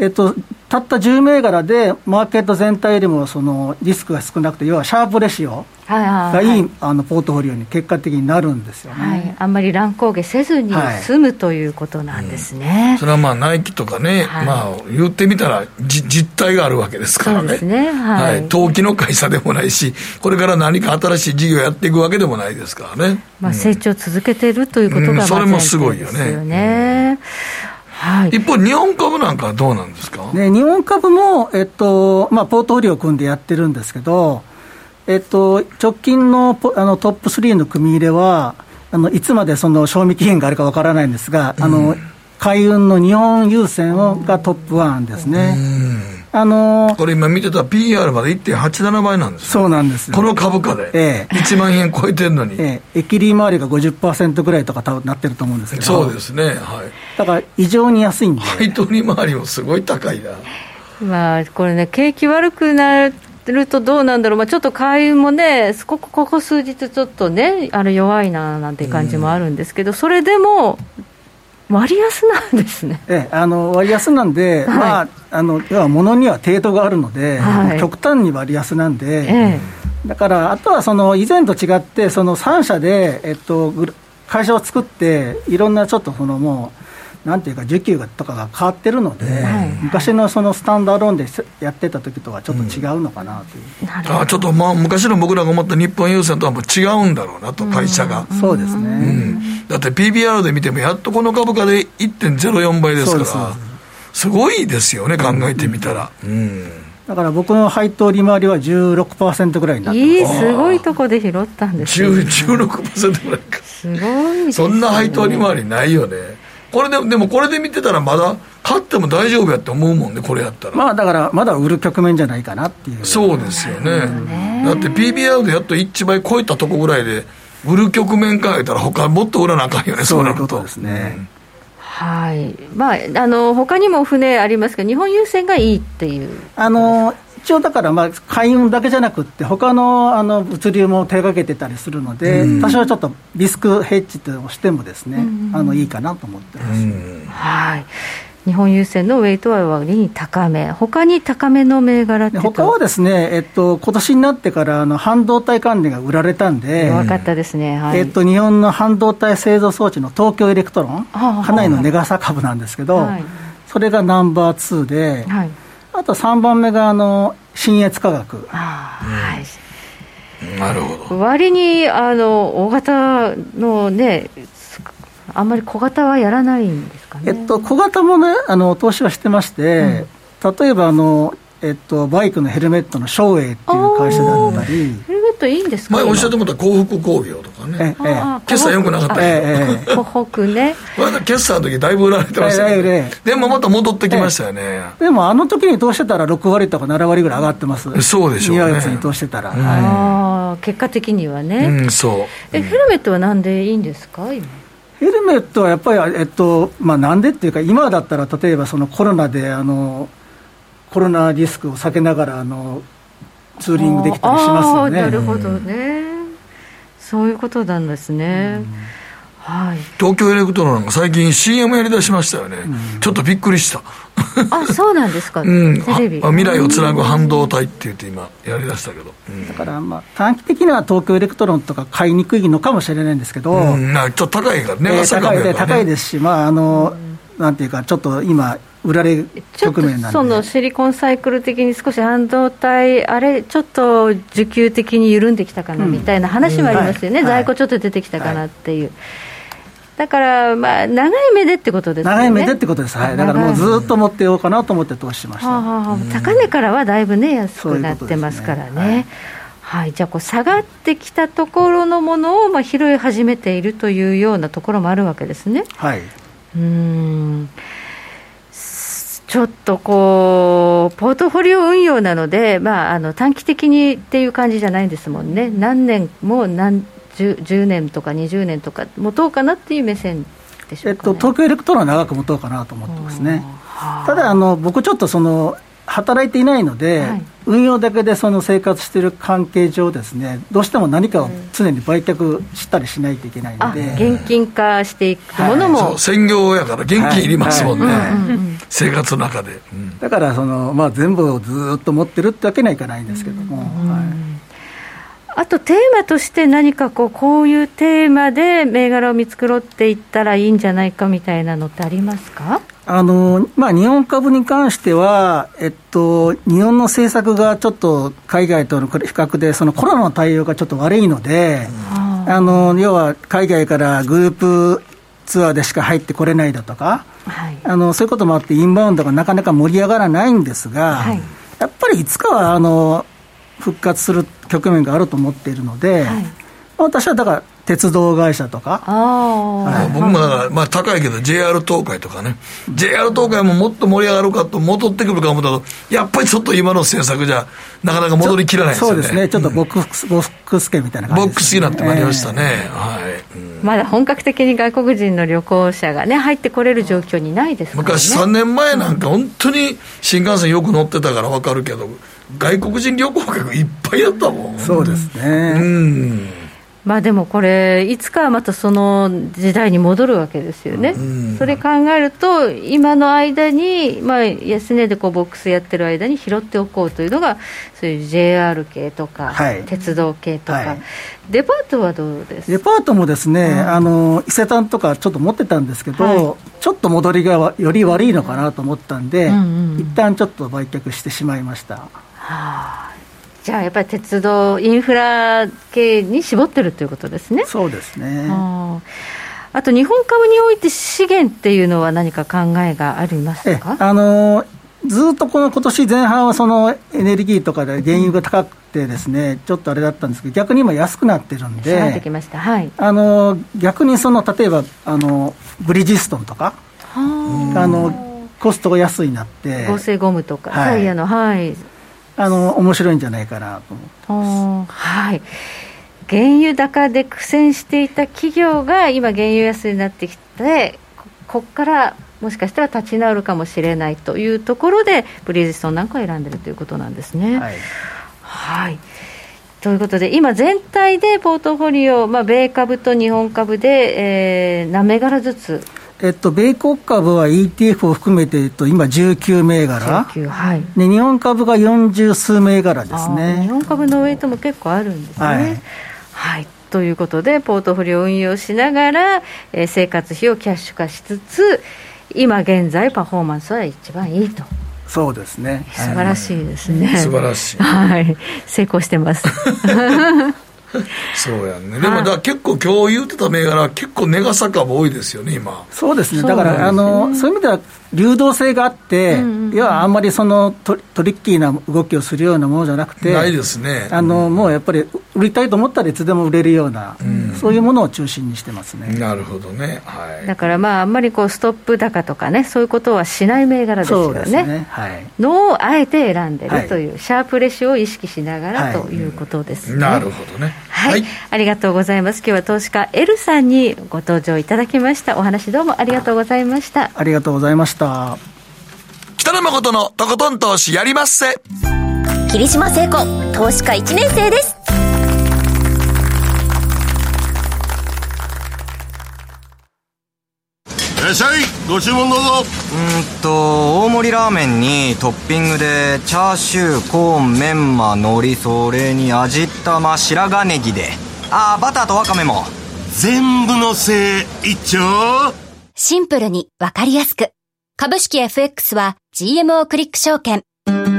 えっと、たった10銘柄で、マーケット全体よりもそのリスクが少なくて、要はシャープレシオがいい、はい、あのポートフォリオに結果的になるんですよね、はい、あんまり乱高下せずに済む、ということなんですね、うん、それはまあナイキとかね、まあ、言ってみたらじ、実態があるわけですからね、ね。はい、投機の会社でもないし、これから何か新しい事業やっていくわけでもないですからね。まあ、成長続けてるということが、うん、それもすごいよね。はい、一方、日本株なんかはどうなんですか、ね、日本株も、えっとまあ、ポートフォリオを組んでやってるんですけど、えっと、直近のあのトップ3の組み入れは、あのいつまでその賞味期限があるかわからないんですが、あの海運の日本郵船がトップ1ですね。あのー、これ今見てた PR まで1.87倍なんです、そうなんですこの株価で、ええ、1万円超えてるのに、ええ、エキリ回りが50%ぐらいとかなってると思うんですけど。そうですね。はいだから異常に安いんで。配当利回りもすごい高いな。まあこれね景気悪くなるとどうなんだろう、まあ、ちょっと海運もね、ここここ数日、ちょっとね、あれ弱いななんて感じもあるんですけど、それでも割安なんですね、ええ、あの割安なんで、はい、まあ、あの要は物には程度があるので、はい、極端に割安なんで、ええ、だからあとはその以前と違って、その3社で、えっと、会社を作って、いろんなちょっとそのもう、なんていうか、需給とかが変わってるので、はい、昔のそのスタンドアローンでやってた時とはちょっと違うのかなという、うん、あちょっとまあ昔の僕らが思った日本郵船とはもう違うんだろうなと、会社が、うん、そうですね、うん、だって PBR で見ても、やっとこの株価で1.04倍ですから、すごいですよね、考えてみたら。うん。だから僕の配当利回りは16%ぐらいになっていいすごいとこで拾ったんですよ、ね、16%ぐらいか。すごい、ね、そんな配当利回りないよねこれででもこれで見てたらまだ勝っても大丈夫やって思うもんねこれやったら。まあだからまだ売る局面じゃないかなっていう。そうですよね。だって PBR でやっと1倍超えたとこぐらいで売る局面考えたら他もっと売らなあかんよねそうなるとですね、うんはい。まあ、あの他にも船ありますけど、日本郵船がいいっていう。あの一応だから、まあ、海運だけじゃなくて、他のあの物流も手がけてたりするので、うん、多少ちょっとリスクヘッジとしてもですね、うん、あのいいかなと思ってます。うん、はい。日本郵船のウェイトは割に高め、他に高めの銘柄って他はですね、えっと今年になってからあの半導体関連が売られたんで、弱かったですね、はい、えっと、日本の半導体製造装置の東京エレクトロン、かなりの値嵩株なんですけど、はい、それがナンバー2で、はい、あと3番目があの信越化学。はい、なるほど割にあの大型のねあんまり小型はやらないんですかね。えっと、小型もね、あの投資はしてまして、うん、例えばあの、えっと、バイクのヘルメットの松栄っていう会社だったり。ヘルメットいいんですか？前おっしゃってもらった幸福工業とかね。ええ、決算よくなかったええ、幸福ね。まだ決算の時だいぶ売られてましたね、えでもまた戻ってきましたよね。でもあの時に投資してたら6割とか7割ぐらい上がってます。そうでしょうね。2月に投資してたら。ああ、結果的にはね。うん、そう。え、ヘルメットはなんでいいんですか？今。ヘルメットはやっぱり、えっとまあ、なんでっていうか、今だったら例えばそのコロナであのコロナリスクを避けながらあのツーリングできたりしますよね。なるほどね、そういうことなんですね。うん。はい、東京エレクトロンが最近 CM やりだしましたよね、うん、ちょっとびっくりした。あそうなんですか、うん、テレビ。未来をつなぐ半導体って言って今やりだしたけど、うん、だからまあ短期的には東京エレクトロンとか買いにくいのかもしれないんですけど、うん、なちょっと高いからね、えー、高いで高いですしまああの、なんていうかちょっと今売られ局面なんそのシリコンサイクル的に少し半導体、あれ、ちょっと需給的に緩んできたかなみたいな話もありますよね、在庫ちょっと出てきたかなっていう。はいだから、まあ、長い目でってことですね。長い目でってことです。はい。だからもうずっと持ってようかなと思って投資しました。はあはあ、高値からはだいぶね、安くなってますからね。ううねはい、はい、じゃあこう下がってきたところのものをまあ拾い始めているというようなところもあるわけですね。はい、うんちょっとこう、ポートフォリオ運用なので、まあ、あの短期的にっていう感じじゃないんですもんね、何年も何 10, 10年とか20年とか持とうかなっていう目線でしょうか、ね、えっと、東京エレクトロンは長く持とうかなと思ってますね。ただあの僕ちょっとその働いていないので、はい、運用だけでその生活している関係上ですねどうしても何かを常に売却したりしないといけないので、現金化していくものも、はい、専業やから現金いりますもんね、生活の中で、うん、だからその、まあ、全部をずっと持ってるってわけにはいかないんですけども、はいあとテーマとして何かこうこういうテーマで銘柄を見繕っていったらいいんじゃないかみたいなのってありますか？あのまあ、日本株に関しては、えっと、日本の政策がちょっと海外との比較で、そのコロナの対応がちょっと悪いので、あの要は海外からグループツアーでしか入ってこれないだとか、はい、あのそういうこともあって、インバウンドがなかなか盛り上がらないんですが、はい、やっぱりいつかはあの復活する局面があると思っているので、はい、私はだから鉄道会社とか、はい、僕もだから、まあ、高いけど JR 東海とかね。JR 東海ももっと盛り上がるかと戻ってくるか思ったとやっぱりちょっと今の政策じゃなかなか戻りきらないですよね。そうですね。ちょっとボックス、うん、ボックス系みたいな感じ、ね、ボックスになってまいりましたね、えー、はい、うん、まだ本格的に外国人の旅行者がね入ってこれる状況にないですから、ね、昔3年前なんか本当に新幹線よく乗ってたから分かるけど外国人旅行客いっぱいだったもん。そうですね。うんまあでもこれ、いつかはまたその時代に戻るわけですよね、うん、それ考えると、今の間に、まあ、安値でこうボックスやってる間に拾っておこうというのが、そういう JR 系とか、はい、鉄道系とか、はい、デパートはどうです？デパートもですね、うん、あの伊勢丹とかちょっと持ってたんですけど、はい、ちょっと戻りがより悪いのかなと思ったんで、うんうん、一旦ちょっと売却してしまいました。はあじゃあやっぱり鉄道インフラ系に絞ってるということですね。そうですね。あと日本株において資源っていうのは何か考えがありますか？あのずっとこの今年前半はそのエネルギーとかで原油が高くてですね、ちょっとあれだったんですけど、逆に今安くなってるんで、はい、あの逆にその例えばあのブリヂストンとか、あのコストが安いなって、合成ゴムとか、はい、タイヤの、はい、あの面白いんじゃないかなと思って。はい。原油高で苦戦していた企業が今、原油安になってきて、ここからもしかしたら立ち直るかもしれないというところで、ブリヂストンなんかを選んでるということなんですね。はい、はい。ということで、今、全体でポートフォリオ、まあ、米株と日本株で、えー、何銘柄ずつえっと、米国株は ETF を含めて、えっと、今19銘柄、はい、で日本株が40数銘柄ですね日本株のウェイトも結構あるんですね。はい、はいということで、ポートフォリオを運用しながら、えー、生活費をキャッシュ化しつつ、今現在、パフォーマンスは一番いいと。そうですね。素晴らしいですね。素晴らしい。はい、成功してます。[laughs] [laughs] そうやね、でもだ結構、今日言ってた銘柄、結構、値が株多いですよね、今。そうですね、だから、あのそういう意味では、流動性があって、うんうん、要はあんまりそのトトリッキーな動きをするようなものじゃなくて、ないですね、あの、うん、もうやっぱり売りたいと思ったらいつでも売れるような、うん、そういうものを中心にしてますね。なるほどね、はい、だからまあ、あんまりこうストップ高とかね、そういうことはしない銘柄ですよね、ね。はい、のをあえて選んでるという、はい、シャープレシオを意識しながらということですね。なるほどねはい、ありがとうございます。今日は投資家 L さんにご登場いただきました。お話どうもありがとうございました。ありがとうございました。北野誠のとことん投資やりまっせ。霧島聖子、投資家1年生です。いらっしゃい。ご注文どうぞ。うんと大盛りラーメンにトッピングでチャーシューコーンメンマ海苔それに味玉白髪ネギで。ああバターとワカメも。全部のせい一丁。シンプルにわかりやすく。株式 FX は GMO クリック証券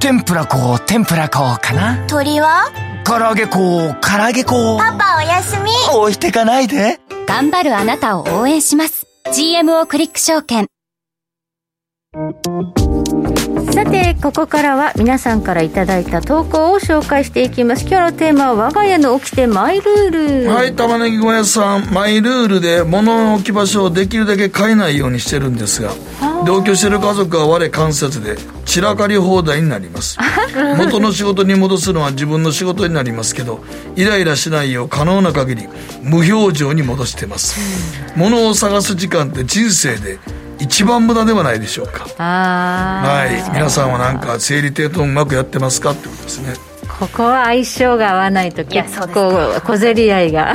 天ぷら粉天ぷら粉かな鳥は唐揚げ粉唐揚げ粉パパおやすみ置いてかないで頑張るあなたを応援します GMO クリック証券さてここからは皆さんからいただいた投稿を紹介していきます。今日のテーマは我が家の起きてマイルール。はい玉ねぎ小屋さんマイルールで物の置き場所をできるだけ変えないようにしてるんですが同居している家族は我関節で散らかり放題になります。[laughs] 元の仕事に戻すのは自分の仕事になりますけどイライラしないよう可能な限り無表情に戻してます。物を探す時間って人生で一番無駄ではないでしょうか。はい。皆さんはなんか整理整頓うまくやってますかってことですね。ここは相性が合わないと結構小競り合いが [laughs] あ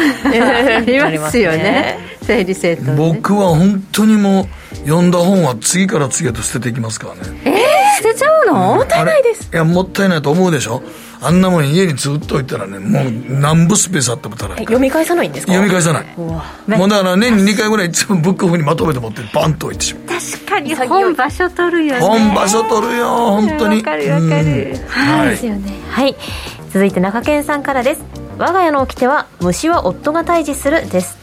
りますよね。整理整頓、ね、僕は本当にもう読んだ本は次から次へと捨てていきますからね。ええー捨てちゃうの？もったいないです。いやもったいないと思うでしょ？あんなもん家にずっと置いたらねもう何部スペースあっても足らない。読み返さないんですか？読み返さない。もうだから年に2回ぐらいいつもブックオフにまとめて持ってバンと置いてしまう。確かに。本場所取るよね。本場所取るよ本当に。わかるわかる、はい、ですよね。はい。続いて中堅さんからです。我が家の掟は虫は夫が退治するです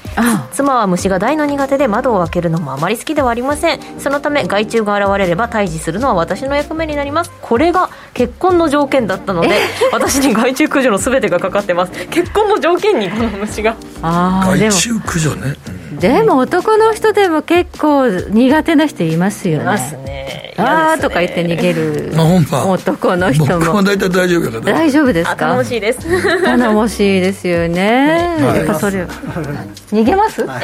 妻は虫が大の苦手で窓を開けるのもあまり好きではありません。そのため害虫が現れれば退治するのは私の役目になります。これが結婚の条件だったので私に害虫駆除の全てがかかってます。結婚の条件にこの虫が。害虫駆除ねでも男の人でも結構苦手な人いますよね。いますね。ああとか言って逃げる男の人も。僕は大体大丈夫やから大丈夫ですか？頼もしいです。頼もしいですよね、やっぱそれ逃げます、逃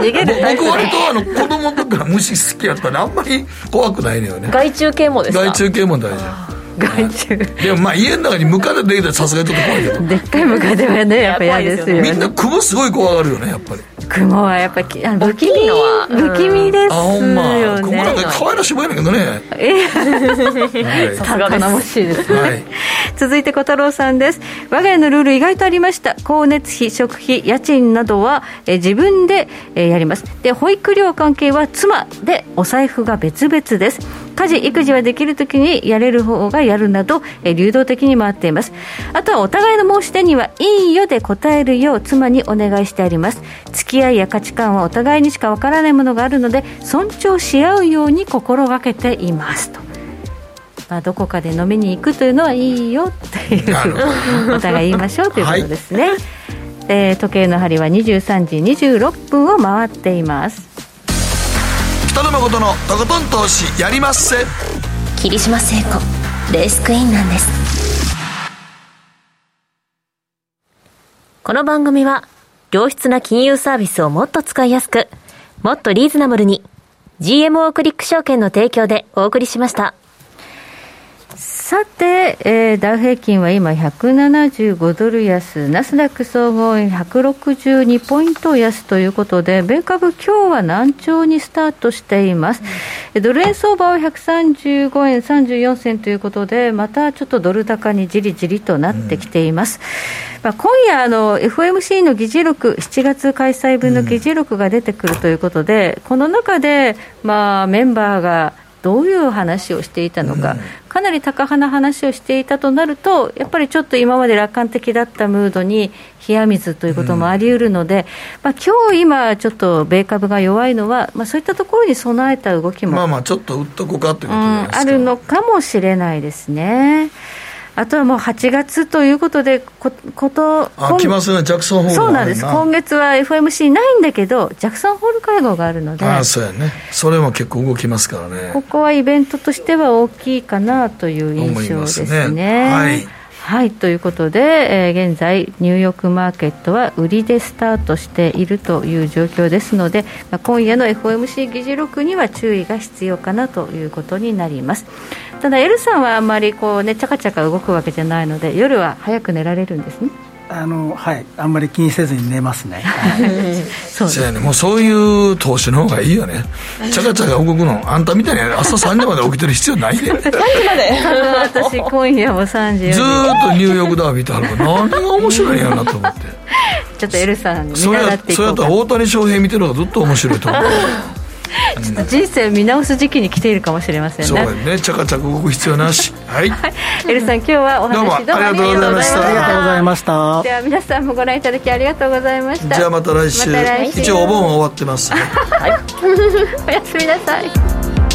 げる。僕割とあの子供の時から虫好きやったらあんまり怖くないのよね。害虫系もですか？害虫系も大丈夫害虫。でもまあ家の中にムカデできたらさすがにちょっと怖いけど。でっかいムカデはねやっぱ嫌ですよね。みんなクモすごい怖がるよねやっぱり。クモはやっぱりあの不気味不気味ですよね。あほんま。クモなんか可愛らしいもんやけどね。ええ。さすが頼もしいですね、はい、続いて小太郎さんです。我が家のルール意外とありました。光熱費食費家賃などはえ自分でえやります。で保育料関係は妻でお財布が別々です家事育児はできるときにやれる方がやるなど、え流動的に回っています。あとはお互いの申し出にはいいよで答えるよう妻にお願いしてあります。付き合いや価値観はお互いにしかわからないものがあるので尊重し合うように心がけていますと。まあ、どこかで飲みに行くというのはいいよっていうお互い言いましょうということですね、はい、えー、時計の針は23時26分を回っています北野誠のとことん投資やりまっせ霧島聖子レースクイーンなんですこの番組は良質な金融サービスをもっと使いやすくもっとリーズナブルに GMO クリック証券の提供でお送りしました。さて、えー、ダウ平均は今175ドル安、ナスダック総合162ポイント安ということで、米株今日は難聴にスタートしています。うん、ドル円相場は135円34銭ということで、またちょっとドル高にじりじりとなってきています。うん、まあ、今夜あの FMC の議事録、7月開催分の議事録が出てくるということで、うん、この中で、まあ、メンバーがどういう話をしていたのか、かなり高派な話をしていたとなると、やっぱりちょっと今まで楽観的だったムードに冷や水ということもあり得るので、うん。まあ今日今、ちょっと米株が弱いのは、まあ、そういったところに備えた動きも、まあまあ、ちょっと売っとこうかということうん、あるのかもしれないですね。あとはもう8月ということで、こことあ来ますね、ジャクソンホールそうなんです、今月は FMC ないんだけど、ジャクソンホール会合があるので、あそうやね、それも結構動きますからね、ここはイベントとしては大きいかなという印象ですね。ね。はいはい、ということで、えー、現在、ニューヨークマーケットは売りでスタートしているという状況ですので、まあ、今夜の FOMC 議事録には注意が必要かなということになります。ただ、エルさんはあまりこう、ね、ちゃかちゃか動くわけじゃないので、夜は早く寝られるんですね。あのはい。あんまり気にせずに寝ますね、[laughs] そうですね。もうそういう投資の方がいいよね。ちゃかちゃか動くの。あんたみたいに朝3時まで起きてる必要ない [laughs] で3時まで。[laughs] 私今夜も3時ずっとニューヨークダービーってあるから何が面白いんやなと思って。ちょっとエルさんに見習っていこうか。それやったら大谷翔平見てるのがずっと面白いと思うちょっと人生見直す時期に来ているかもしれませんね。そうね、ちゃかちゃか動く必要なし。はい。はい、エルさん、今日はお話どうもありがとうございました。ありがとうございました。では、皆さんもご覧いただきありがとうございました。じゃあ、また来週。ま、来週一応お盆終わってます、ね。はい。おやすみなさい。